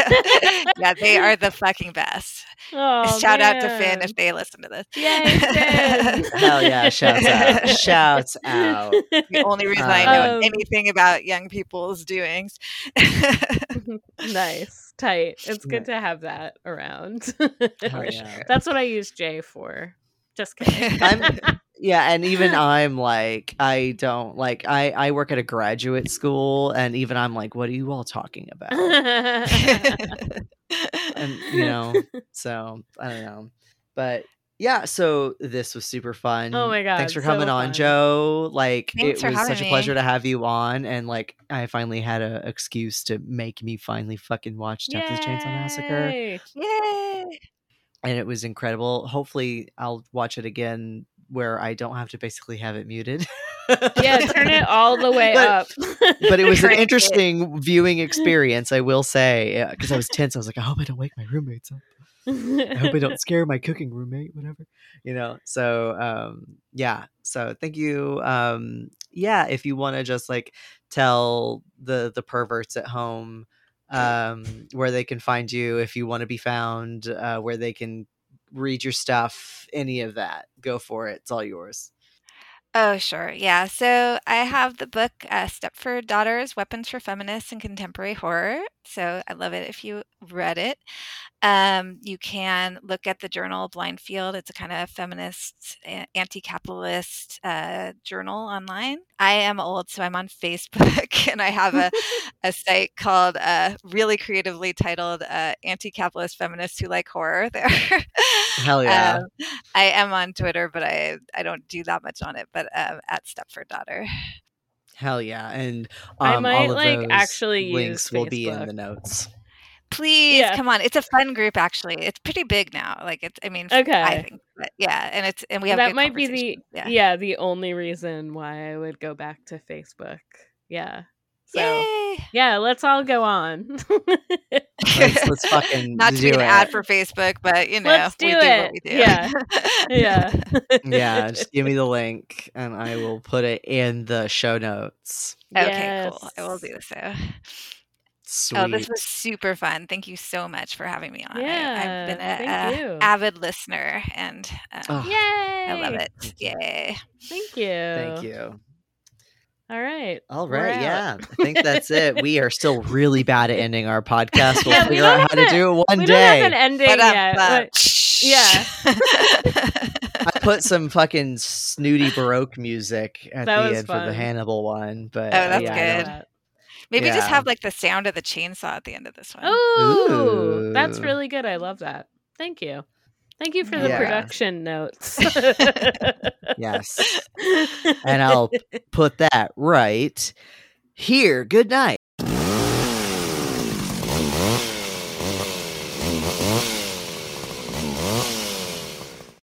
[SPEAKER 6] yeah, they are the fucking best.
[SPEAKER 4] Oh,
[SPEAKER 6] Shout out to Finn if they listen to this.
[SPEAKER 4] Yay, Finn.
[SPEAKER 5] Hell yeah! Shouts out! Shouts out!
[SPEAKER 6] The only reason I know
[SPEAKER 4] Um,
[SPEAKER 6] anything about young people's doings.
[SPEAKER 4] nice, tight. It's good to have that around.
[SPEAKER 5] Hell
[SPEAKER 6] For
[SPEAKER 5] yeah.
[SPEAKER 4] That's what I use J for. Just kidding.
[SPEAKER 5] I'm yeah, and even I'm like I don't like I I work at a graduate school, and even I'm like, what are you all talking about? and you know, so I don't know, but yeah. So this was super oh fun.
[SPEAKER 4] Oh my God,
[SPEAKER 5] Thanks for
[SPEAKER 4] so
[SPEAKER 5] coming on,
[SPEAKER 4] fun.
[SPEAKER 5] Jo. Like
[SPEAKER 6] Thanks
[SPEAKER 5] it was
[SPEAKER 6] having
[SPEAKER 5] such a
[SPEAKER 6] me.
[SPEAKER 5] pleasure to have you on, and like I finally had an excuse to make me finally fucking watch Texas Chainsaw Massacre
[SPEAKER 4] Yay.
[SPEAKER 6] Yay!
[SPEAKER 5] and it was incredible. Hopefully, I'll watch it again where I don't have to basically have it muted.
[SPEAKER 4] Yeah, turn it all the way
[SPEAKER 5] But-
[SPEAKER 4] up.
[SPEAKER 5] But it was an
[SPEAKER 6] Crank it.
[SPEAKER 5] interesting viewing experience, I will say, because I was tense. I was like, I hope I don't wake my roommates up. I hope I don't scare my cooking roommate, whatever. You know. So, um, yeah. So, thank you. Um, yeah, if you want to just like tell the the perverts at home um, where they can find you, if you want to be found, uh, where they can read your stuff, any of that, go for it. It's all yours.
[SPEAKER 6] Oh, sure. Yeah. So I have the book uh, Stepford Daughters Weapons for Feminists and Contemporary Horror. So I love it if you read it. Um, you can look at the journal Blind Field. It's a kind of feminist, anti capitalist uh, journal online. I am old, so I'm on Facebook and I have a, a site called, uh, really creatively titled uh, Anti Capitalist Feminists Who Like Horror there.
[SPEAKER 5] Hell yeah.
[SPEAKER 6] Um, I am on Twitter, but I I don't do that much on it. But um, at Stepford Daughter.
[SPEAKER 5] Hell yeah. And
[SPEAKER 4] I
[SPEAKER 5] um,
[SPEAKER 4] might,
[SPEAKER 5] all of
[SPEAKER 4] like,
[SPEAKER 5] those
[SPEAKER 4] actually
[SPEAKER 5] links will be in the notes.
[SPEAKER 6] Please
[SPEAKER 4] Yeah.
[SPEAKER 6] come on. It's a fun group, actually. It's pretty big now. Like it's. I mean,
[SPEAKER 4] Okay.
[SPEAKER 6] I think. But yeah, and it's and we have
[SPEAKER 4] that
[SPEAKER 6] good
[SPEAKER 4] might be the yeah.
[SPEAKER 6] yeah.
[SPEAKER 4] the only reason why I would go back to Facebook. Yeah. So
[SPEAKER 6] Yay!
[SPEAKER 4] yeah, let's all go on.
[SPEAKER 5] Let's, let's fucking
[SPEAKER 6] Not to
[SPEAKER 5] do
[SPEAKER 6] be an
[SPEAKER 5] it.
[SPEAKER 6] ad for Facebook, but you know,
[SPEAKER 4] Let's
[SPEAKER 6] we
[SPEAKER 4] do
[SPEAKER 6] do
[SPEAKER 4] it.
[SPEAKER 6] what we do.
[SPEAKER 4] Yeah. yeah.
[SPEAKER 5] yeah, just give me the link and I will put it in the show notes.
[SPEAKER 6] okay. Cool. I will do so.
[SPEAKER 5] Sweet.
[SPEAKER 6] Oh, this was super fun. Thank you so much for having me on. Yeah, I, have been
[SPEAKER 4] Yeah,
[SPEAKER 6] a,
[SPEAKER 4] thank
[SPEAKER 6] a
[SPEAKER 4] you.
[SPEAKER 6] avid listener, and um,
[SPEAKER 5] Oh,
[SPEAKER 4] Yay!
[SPEAKER 6] I love it.
[SPEAKER 5] Thank.
[SPEAKER 6] Yay!
[SPEAKER 4] Thank you.
[SPEAKER 5] Thank you.
[SPEAKER 4] All right.
[SPEAKER 5] All right.
[SPEAKER 4] we're
[SPEAKER 5] right,
[SPEAKER 4] out.
[SPEAKER 5] yeah. I think that's it. We are still really bad at ending our podcast. We'll
[SPEAKER 4] Yeah, we
[SPEAKER 5] figure
[SPEAKER 4] don't
[SPEAKER 5] out how to
[SPEAKER 4] have
[SPEAKER 5] do it one
[SPEAKER 4] we
[SPEAKER 5] day.
[SPEAKER 4] don't have an ending
[SPEAKER 6] But,
[SPEAKER 4] yet.
[SPEAKER 6] uh,
[SPEAKER 4] but- yeah.
[SPEAKER 5] I put some fucking snooty baroque music at
[SPEAKER 4] That
[SPEAKER 5] the
[SPEAKER 4] was
[SPEAKER 5] end for the. Hannibal one, but
[SPEAKER 6] Oh, that's
[SPEAKER 5] yeah, I
[SPEAKER 6] good.
[SPEAKER 5] Don't-
[SPEAKER 6] Maybe just have like the sound of the chainsaw at the end of this one.
[SPEAKER 4] Oh, that's really good. I love that. Thank you. Thank you for the
[SPEAKER 5] Yeah.
[SPEAKER 4] production notes.
[SPEAKER 5] Yes. And I'll put that right here. Good night.